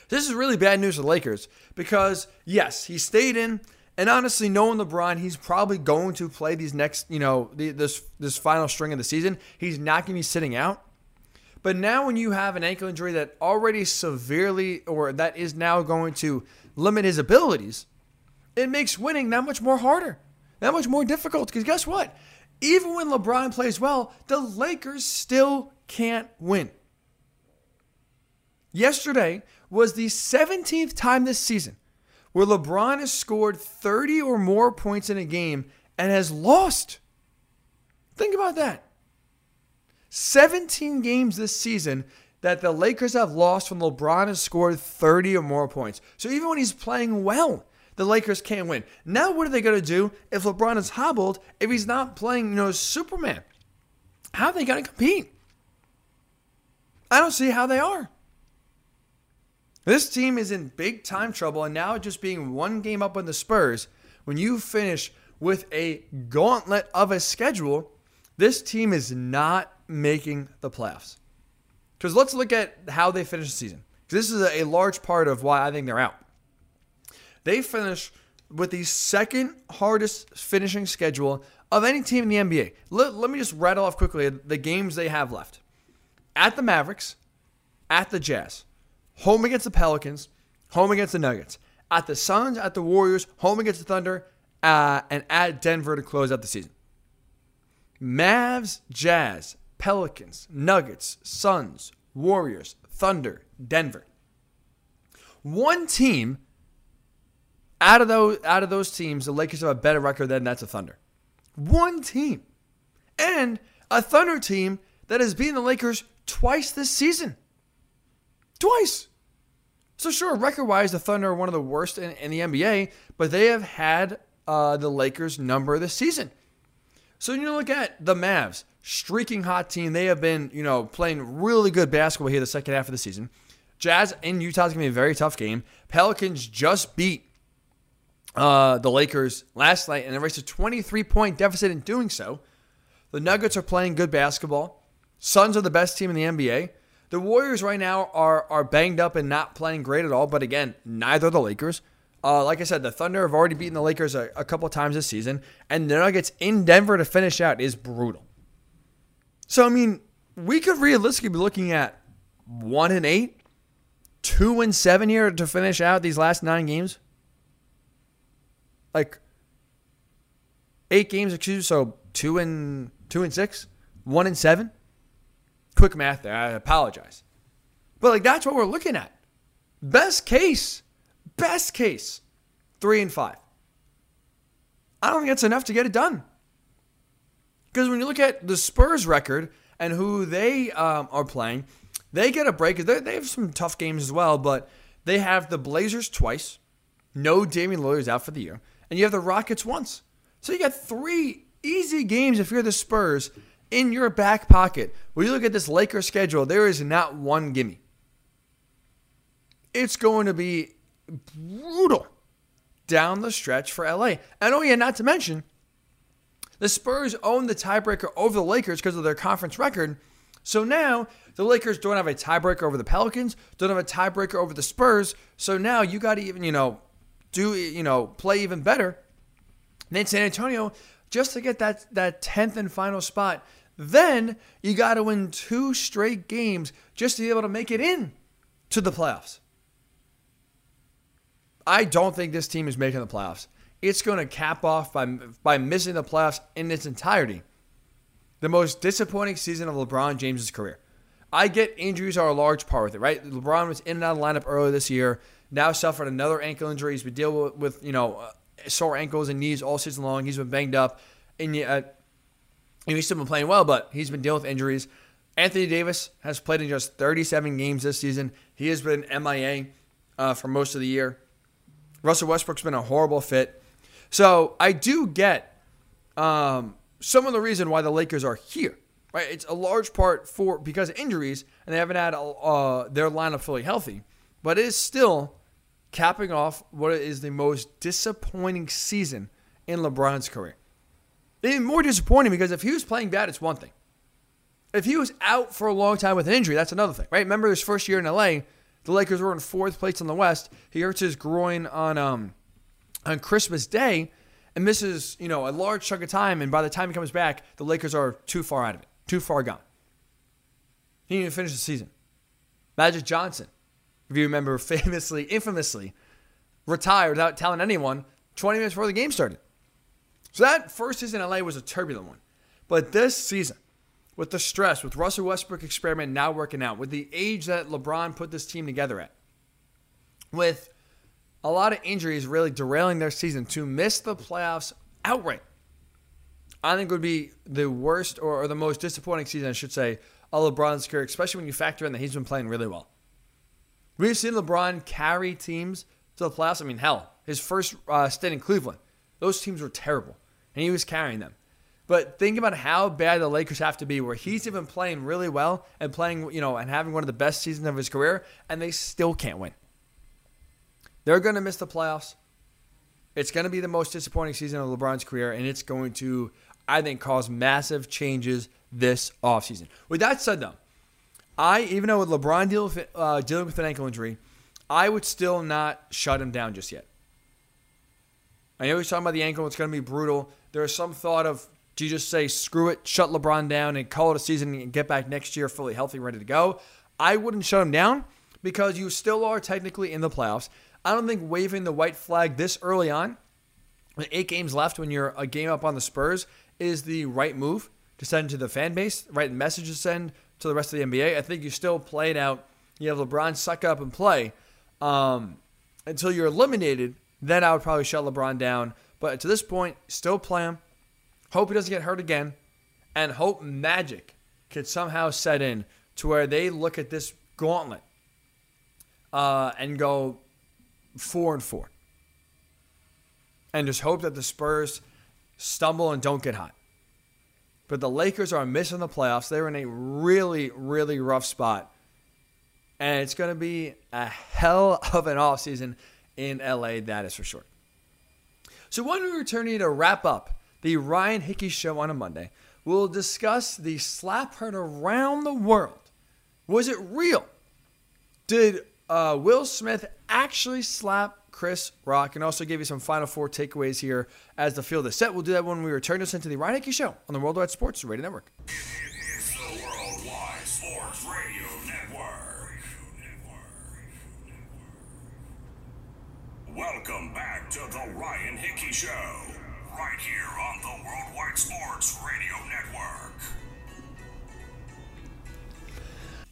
This is really bad news for the Lakers because yes, he stayed in, and honestly, knowing LeBron, he's probably going to play these next, you know, the, this this final string of the season. He's not going to be sitting out. But now, when you have an ankle injury that already severely, or that is now going to limit his abilities, it makes winning that much more harder that much more difficult. Because guess what? Even when LeBron plays well, the Lakers still can't win. Yesterday was the 17th time this season where LeBron has scored 30 or more points in a game and has lost. Think about that. 17 games this season that the Lakers have lost when LeBron has scored 30 or more points. So even when he's playing well, the Lakers can't win. Now, what are they going to do if LeBron is hobbled, if he's not playing, you know, Superman? How are they going to compete? I don't see how they are. This team is in big time trouble, and now just being one game up on the Spurs, when you finish with a gauntlet of a schedule, this team is not making the playoffs. Because let's look at how they finish the season. This is a large part of why I think they're out. They finish with the second hardest finishing schedule of any team in the NBA. Let, let me just rattle off quickly the games they have left at the Mavericks, at the Jazz, home against the Pelicans, home against the Nuggets, at the Suns, at the Warriors, home against the Thunder, uh, and at Denver to close out the season. Mavs, Jazz, Pelicans, Nuggets, Suns, Warriors, Thunder, Denver. One team out of those out of those teams, the Lakers have a better record than that's a Thunder. One team. And a Thunder team that has beaten the Lakers twice this season. Twice. So sure, record-wise, the Thunder are one of the worst in, in the NBA, but they have had uh, the Lakers number this season. So you look at the Mavs, streaking hot team. They have been, you know, playing really good basketball here the second half of the season. Jazz in Utah is going to be a very tough game. Pelicans just beat uh, the Lakers last night and erased a 23 point deficit in doing so. The Nuggets are playing good basketball. Suns are the best team in the NBA. The Warriors right now are are banged up and not playing great at all. But again, neither the Lakers. Uh, like I said, the Thunder have already beaten the Lakers a, a couple times this season, and the Nuggets in Denver to finish out is brutal. So I mean, we could realistically be looking at one and eight, two and seven here to finish out these last nine games. Like eight games, excuse so two and two and six, one and seven. Quick math there. I apologize, but like that's what we're looking at. Best case, best case, three and five. I don't think that's enough to get it done. Because when you look at the Spurs record and who they um, are playing, they get a break. They they have some tough games as well, but they have the Blazers twice. No Damian Lillard is out for the year, and you have the Rockets once. So you got three easy games if you're the Spurs in your back pocket. When you look at this Lakers schedule, there is not one gimme. It's going to be brutal down the stretch for LA. And oh yeah, not to mention, the Spurs own the tiebreaker over the Lakers because of their conference record. So now the Lakers don't have a tiebreaker over the Pelicans, don't have a tiebreaker over the Spurs. So now you got to even, you know, do, you know, play even better than San Antonio just to get that that 10th and final spot. Then you got to win two straight games just to be able to make it in to the playoffs. I don't think this team is making the playoffs. It's going to cap off by by missing the playoffs in its entirety. The most disappointing season of LeBron James's career. I get injuries are a large part with it, right? LeBron was in and out of the lineup earlier this year. Now suffered another ankle injury. He's been dealing with, with you know uh, sore ankles and knees all season long. He's been banged up, and uh, he's still been playing well, but he's been dealing with injuries. Anthony Davis has played in just 37 games this season. He has been MIA uh, for most of the year. Russell Westbrook's been a horrible fit. So I do get um, some of the reason why the Lakers are here. Right, it's a large part for because of injuries, and they haven't had uh, their lineup fully healthy. But it is still capping off what is the most disappointing season in LeBron's career. Even more disappointing because if he was playing bad, it's one thing. If he was out for a long time with an injury, that's another thing, right? Remember his first year in LA, the Lakers were in fourth place in the West. He hurts his groin on um, on Christmas Day and misses, you know, a large chunk of time. And by the time he comes back, the Lakers are too far out of it, too far gone. He didn't even finish the season. Magic Johnson, if you remember, famously, infamously, retired without telling anyone 20 minutes before the game started. So that first season in LA was a turbulent one. But this season, with the stress, with Russell Westbrook experiment now working out, with the age that LeBron put this team together at, with a lot of injuries really derailing their season to miss the playoffs outright. I think would be the worst or, or the most disappointing season, I should say, of LeBron's career, especially when you factor in that he's been playing really well. We've seen LeBron carry teams to the playoffs. I mean, hell, his first uh, stint in Cleveland, those teams were terrible, and he was carrying them. But think about how bad the Lakers have to be, where he's even playing really well and playing, you know, and having one of the best seasons of his career, and they still can't win. They're going to miss the playoffs. It's going to be the most disappointing season of LeBron's career, and it's going to, I think, cause massive changes this offseason. With that said, though, I, even though with LeBron deal with, uh, dealing with an ankle injury, I would still not shut him down just yet. I know he's talking about the ankle. It's going to be brutal. There is some thought of, do you just say, screw it, shut LeBron down and call it a season and get back next year fully healthy, ready to go? I wouldn't shut him down because you still are technically in the playoffs. I don't think waving the white flag this early on with eight games left when you're a game up on the Spurs is the right move to send to the fan base, right message to send to the rest of the NBA. I think you still play it out. You have LeBron suck up and play um, until you're eliminated. Then I would probably shut LeBron down. But to this point, still play him. Hope he doesn't get hurt again, and hope magic could somehow set in to where they look at this gauntlet uh, and go four and four, and just hope that the Spurs stumble and don't get hot. But the Lakers are missing the playoffs. They're in a really, really rough spot. And it's going to be a hell of an offseason in LA, that is for sure. So, when we return here to wrap up the Ryan Hickey show on a Monday, we'll discuss the slap heard around the world. Was it real? Did uh, Will Smith actually slap Chris Rock, and also give you some Final Four takeaways here as the field is set. We'll do that when we return to into the Ryan Hickey Show on the Worldwide Sports Radio Network. Welcome back to the Ryan Hickey Show, right here on the Worldwide Sports Radio Network.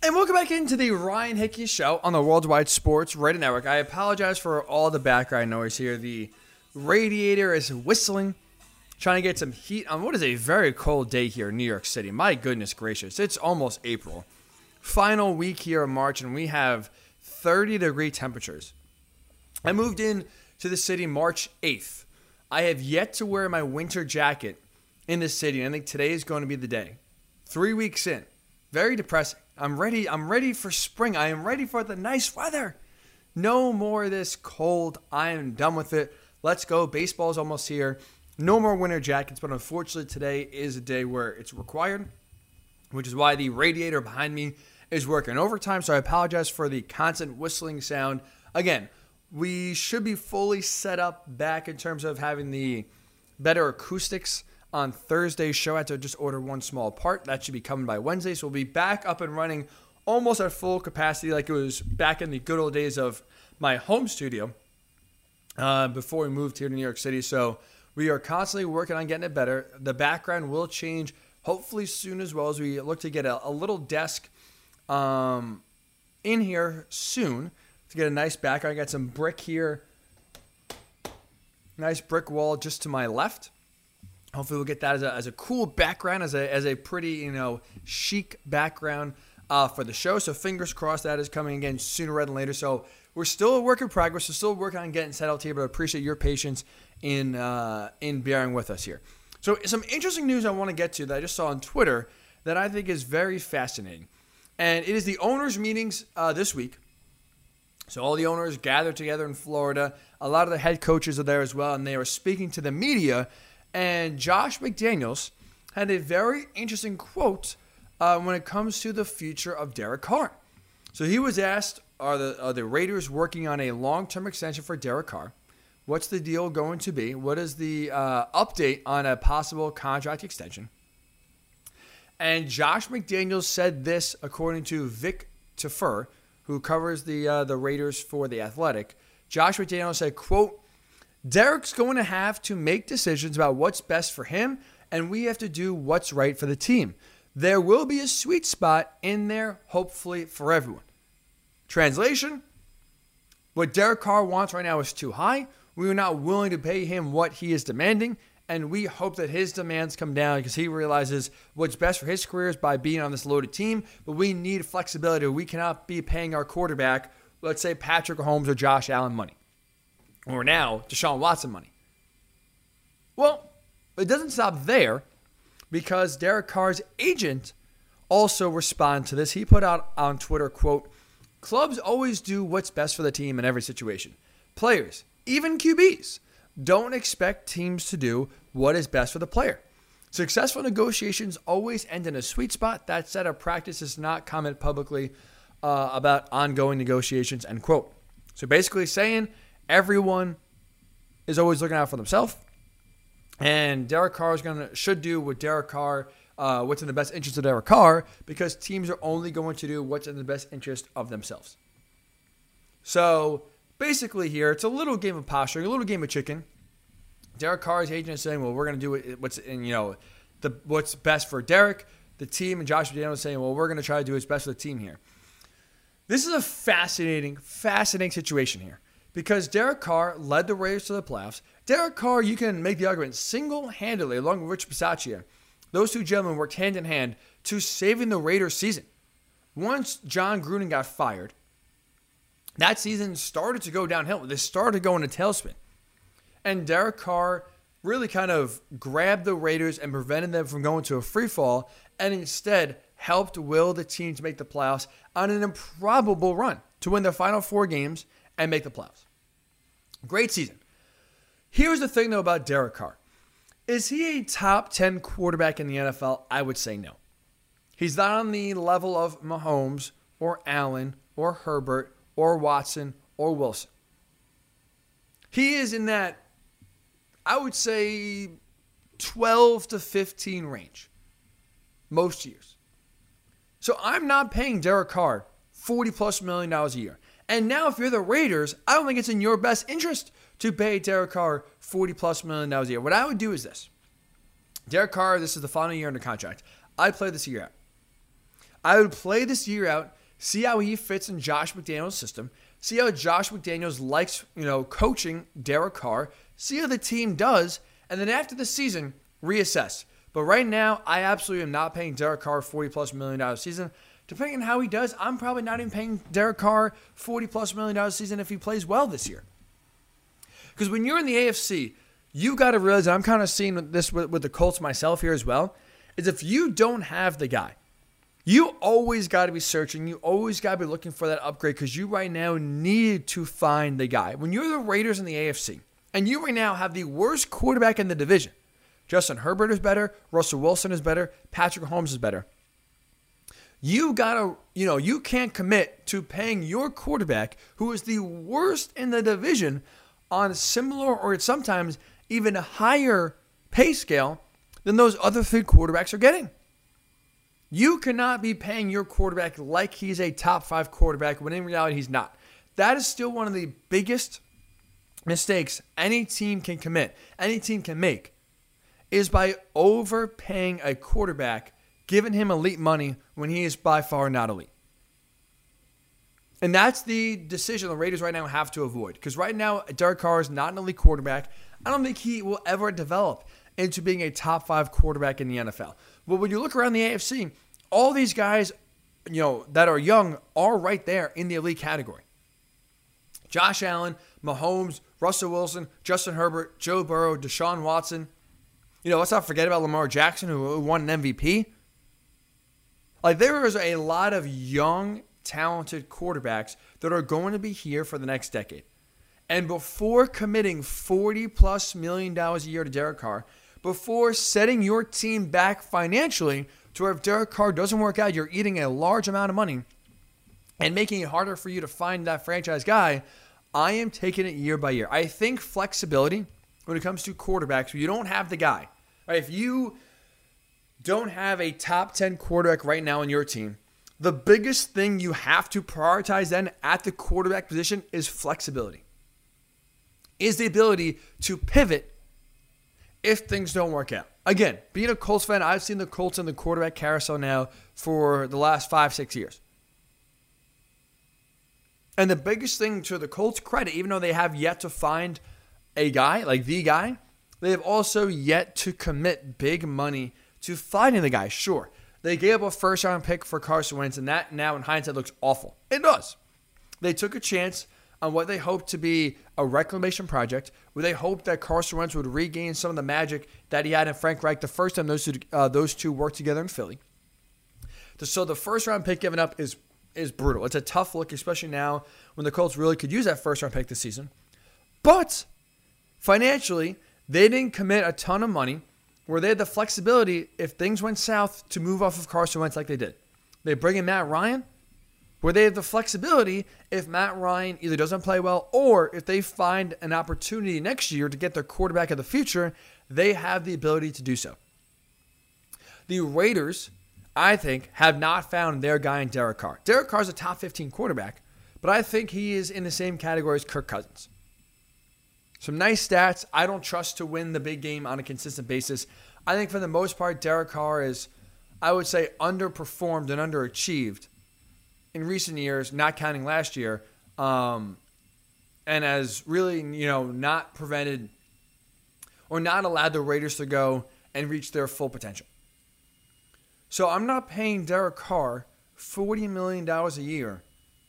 And welcome back into the Ryan Hickey Show on the Worldwide Sports Radio Network. I apologize for all the background noise here. The radiator is whistling, trying to get some heat on what is a very cold day here in New York City. My goodness gracious, it's almost April. Final week here in March, and we have 30 degree temperatures. I moved in to the city March 8th. I have yet to wear my winter jacket in the city, and I think today is going to be the day. Three weeks in. Very depressing. I'm ready. I'm ready for spring. I am ready for the nice weather. No more of this cold. I am done with it. Let's go. Baseball's almost here. No more winter jackets, but unfortunately, today is a day where it's required, which is why the radiator behind me is working overtime. So I apologize for the constant whistling sound. Again, we should be fully set up back in terms of having the better acoustics on Thursday's show. I had to just order one small part. That should be coming by Wednesday. So we'll be back up and running almost at full capacity like it was back in the good old days of my home studio uh, before we moved here to New York City. So we are constantly working on getting it better. The background will change hopefully soon as well as we look to get a, a little desk um, in here soon to get a nice background. I got some brick here. Nice brick wall just to my left. Hopefully, we'll get that as a, as a cool background, as a, as a pretty, you know, chic background uh, for the show. So, fingers crossed that is coming again sooner rather than later. So, we're still a work in progress. We're still working on getting settled here, but I appreciate your patience in, uh, in bearing with us here. So, some interesting news I want to get to that I just saw on Twitter that I think is very fascinating. And it is the owners' meetings uh, this week. So, all the owners gathered together in Florida. A lot of the head coaches are there as well, and they are speaking to the media and Josh McDaniels had a very interesting quote uh, when it comes to the future of Derek Carr. So he was asked, are the, are the Raiders working on a long term extension for Derek Carr? What's the deal going to be? What is the uh, update on a possible contract extension? And Josh McDaniels said this according to Vic Tafur, who covers the uh, the Raiders for the Athletic. Josh McDaniels said, "quote Derek's going to have to make decisions about what's best for him, and we have to do what's right for the team. There will be a sweet spot in there, hopefully, for everyone. Translation What Derek Carr wants right now is too high. We are not willing to pay him what he is demanding, and we hope that his demands come down because he realizes what's best for his career is by being on this loaded team. But we need flexibility. We cannot be paying our quarterback, let's say Patrick Mahomes or Josh Allen, money or now Deshaun Watson money. Well, it doesn't stop there because Derek Carr's agent also responded to this. He put out on Twitter, quote, clubs always do what's best for the team in every situation. Players, even QBs, don't expect teams to do what is best for the player. Successful negotiations always end in a sweet spot. That said, our practice is not comment publicly uh, about ongoing negotiations, end quote. So basically saying Everyone is always looking out for themselves. And Derek Carr is gonna should do what Derek Carr, uh, what's in the best interest of Derek Carr, because teams are only going to do what's in the best interest of themselves. So basically, here it's a little game of posturing, a little game of chicken. Derek Carr's agent is saying, "Well, we're going to do. What's in you know, the what's best for Derek." The team and Josh McDaniels saying, "Well, we're going to try to do what's best for the team here." This is a fascinating, fascinating situation here because Derek Carr led the Raiders to the playoffs. Derek Carr, you can make the argument single-handedly, along with Rich Bisaccia, those two gentlemen worked hand in hand to saving the Raiders season. Once Jon Gruden got fired, that season started to go downhill. They started going to tailspin. And Derek Carr really kind of grabbed the Raiders and prevented them from going to a free fall and instead helped will the team to make the playoffs on an improbable run to win their final four games and make the playoffs. Great season. Here's the thing though about Derek Carr. Is he a top 10 quarterback in the NFL? I would say no. He's not on the level of Mahomes or Allen or Herbert or Watson or Wilson. He is in that, I would say, 12 to 15 range most years. So I'm not paying Derek Carr 40 plus million dollars a year. And now, if you're the Raiders, I don't think it's in your best interest to pay Derek Carr 40 plus million dollars a year. What I would do is this Derek Carr, this is the final year under contract. I'd play this year out. I would play this year out, see how he fits in Josh McDaniels' system, see how Josh McDaniels likes, you know, coaching Derek Carr, see how the team does, and then after the season, reassess. But right now, I absolutely am not paying Derek Carr 40 plus million dollars a season. Depending on how he does, I'm probably not even paying Derek Carr 40 plus million dollars a season if he plays well this year. Because when you're in the AFC, you got to realize, I'm kind of seeing this with, with the Colts myself here as well, is if you don't have the guy, you always got to be searching. You always got to be looking for that upgrade because you right now need to find the guy. When you're the Raiders in the AFC, and you right now have the worst quarterback in the division, Justin Herbert is better, Russell Wilson is better, Patrick Mahomes is better. You gotta, you know, you can't commit to paying your quarterback, who is the worst in the division, on similar or sometimes even higher pay scale than those other three quarterbacks are getting. You cannot be paying your quarterback like he's a top five quarterback when in reality he's not. That is still one of the biggest mistakes any team can commit, any team can make, is by overpaying a quarterback, giving him elite money when he is by far not elite. And that's the decision the Raiders right now have to avoid. Because right now, Derek Carr is not an elite quarterback. I don't think he will ever develop into being a top five quarterback in the NFL. But when you look around the AFC, all these guys, you know, that are young are right there in the elite category. Josh Allen, Mahomes, Russell Wilson, Justin Herbert, Joe Burrow, Deshaun Watson. You know, let's not forget about Lamar Jackson, who won an MVP. Like, there is a lot of young, talented quarterbacks that are going to be here for the next decade. And before committing 40 plus million dollars a year to Derek Carr, before setting your team back financially to where if Derek Carr doesn't work out, you're eating a large amount of money and making it harder for you to find that franchise guy, I am taking it year by year. I think flexibility when it comes to quarterbacks, you don't have the guy. Right? If you don't have a top 10 quarterback right now in your team, the biggest thing you have to prioritize then at the quarterback position is flexibility. Is the ability to pivot if things don't work out. Again, being a Colts fan, I've seen the Colts in the quarterback carousel now for the last five, six years. And the biggest thing to the Colts' credit, even though they have yet to find a guy, like the guy, they have also yet to commit big money to finding the guy. Sure, they gave up a first round pick for Carson Wentz, and that now in hindsight looks awful. It does. They took a chance on what they hoped to be a reclamation project, where they hoped that Carson Wentz would regain some of the magic that he had in Frank Reich the first time those two, uh, those two worked together in Philly. So the first round pick given up is is brutal. It's a tough look, especially now when the Colts really could use that first round pick this season. But financially, they didn't commit a ton of money where they had the flexibility if things went south to move off of Carson Wentz like they did. They bring in Matt Ryan, where they have the flexibility if Matt Ryan either doesn't play well or if they find an opportunity next year to get their quarterback of the future, they have the ability to do so. The Raiders I think, have not found their guy in Derek Carr. Derek Carr is a top 15 quarterback, but I think he is in the same category as Kirk Cousins. Some nice stats. I don't trust to win the big game on a consistent basis. I think for the most part, Derek Carr is, I would say, underperformed and underachieved in recent years, not counting last year, um, and has really, you know, not prevented or not allowed the Raiders to go and reach their full potential. So I'm not paying Derek Carr $40 million a year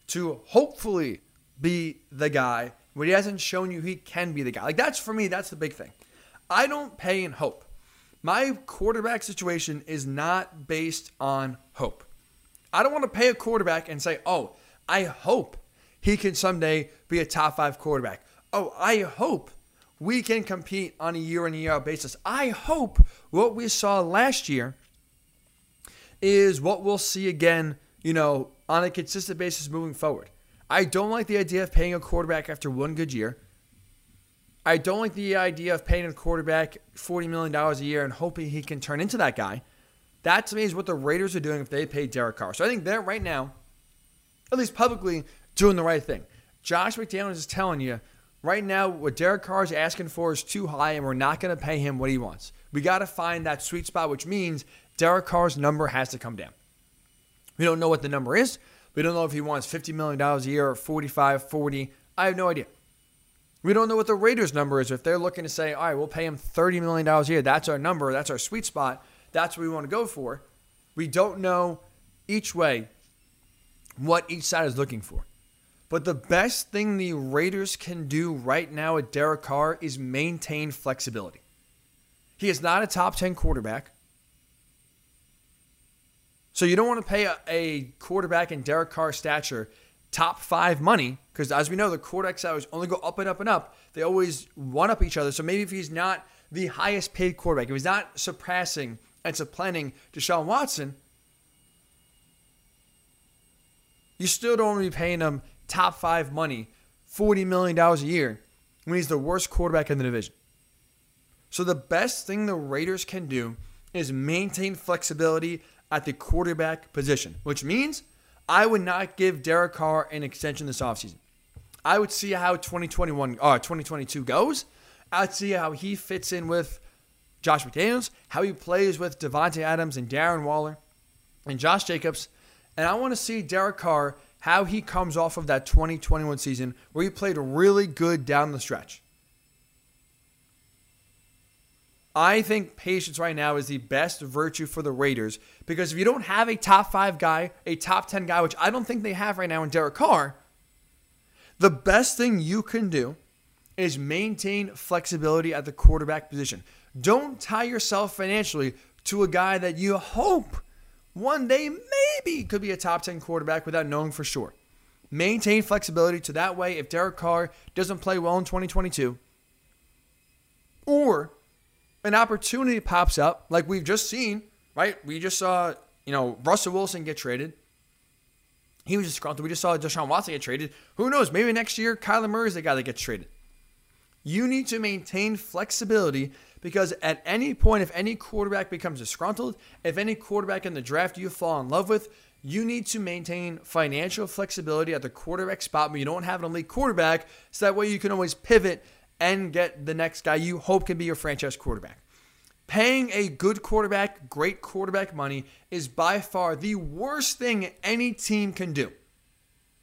to hopefully be the guy when he hasn't shown you he can be the guy. Like, that's for me, that's the big thing. I don't pay in hope. My quarterback situation is not based on hope. I don't want to pay a quarterback and say, oh, I hope he can someday be a top five quarterback. Oh, I hope we can compete on a year in year out basis. I hope what we saw last year is what we'll see again, you know, on a consistent basis moving forward. I don't like the idea of paying a quarterback after one good year. I don't like the idea of paying a quarterback $40 million a year and hoping he can turn into that guy. That to me is what the Raiders are doing if they pay Derek Carr. So I think they're right now, at least publicly, doing the right thing. Josh McDaniels is telling you right now what Derek Carr is asking for is too high, and we're not going to pay him what he wants. We got to find that sweet spot, which means Derek Carr's number has to come down. We don't know what the number is. We don't know if he wants $50 million a year or 45, 40. I have no idea. We don't know what the Raiders' number is. If they're looking to say, all right, we'll pay him $30 million a year, that's our number, that's our sweet spot, that's what we want to go for. We don't know each way what each side is looking for. But the best thing the Raiders can do right now with Derek Carr is maintain flexibility. He is not a top 10 quarterback. So you don't want to pay a, a quarterback in Derek Carr stature top five money because, as we know, the quarterback salaries only go up and up and up. They always one up each other. So maybe if he's not the highest paid quarterback, if he's not surpassing and supplanting Deshaun Watson, you still don't want to be paying him top five money, $40 million a year, when he's the worst quarterback in the division. So the best thing the Raiders can do is maintain flexibility at the quarterback position, which means I would not give Derek Carr an extension this offseason. I would see how 2021 uh, 2022 goes. I'd see how he fits in with Josh McDaniels, how he plays with Davante Adams and Darren Waller and Josh Jacobs. And I want to see Derek Carr how he comes off of that 2021 season where he played really good down the stretch. I think patience right now is the best virtue for the Raiders because if you don't have a top five guy, a top 10 guy, which I don't think they have right now in Derek Carr, the best thing you can do is maintain flexibility at the quarterback position. Don't tie yourself financially to a guy that you hope one day maybe could be a top 10 quarterback without knowing for sure. Maintain flexibility to that way if Derek Carr doesn't play well in 2022 or an opportunity pops up, like we've just seen, right? We just saw, you know, Russell Wilson get traded. He was disgruntled. We just saw Deshaun Watson get traded. Who knows? Maybe next year, Kyler Murray is the guy that gets traded. You need to maintain flexibility because at any point, if any quarterback becomes disgruntled, if any quarterback in the draft you fall in love with, you need to maintain financial flexibility at the quarterback spot you don't have an elite quarterback, so that way you can always pivot and get the next guy you hope can be your franchise quarterback. Paying a good quarterback, great quarterback money is by far the worst thing any team can do.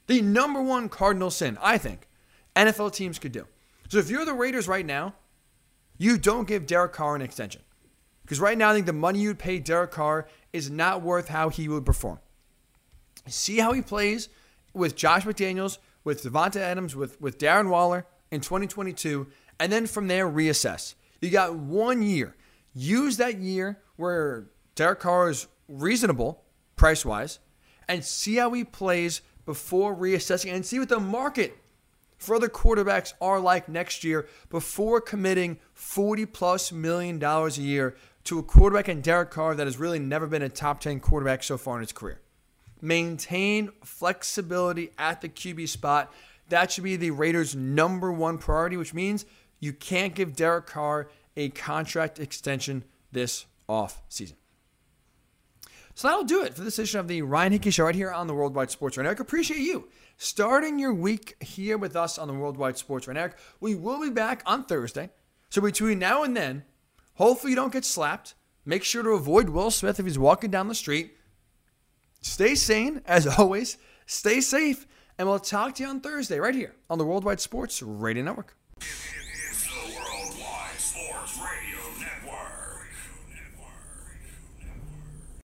The number one cardinal sin, I think, NFL teams could do. So if you're the Raiders right now, you don't give Derek Carr an extension. Because right now, I think the money you'd pay Derek Carr is not worth how he would perform. See how he plays with Josh McDaniels, with Davante Adams, with, with Darren Waller, in 2022, and then from there reassess. You got one year. Use that year where Derek Carr is reasonable price wise, and see how he plays before reassessing, and see what the market for other quarterbacks are like next year before committing 40 plus million dollars a year to a quarterback in Derek Carr that has really never been a top 10 quarterback so far in his career. Maintain flexibility at the QB spot that should be the Raiders' number one priority, which means you can't give Derek Carr a contract extension this off season. So that'll do it for this edition of the Ryan Hickey Show right here on the Worldwide Sports Network. Appreciate you starting your week here with us on the Worldwide Sports Network. We will be back on Thursday. So between now and then, hopefully you don't get slapped. Make sure to avoid Will Smith if he's walking down the street. Stay sane, as always. Stay safe. And we'll talk to you on Thursday right here on the Worldwide Sports Radio Network.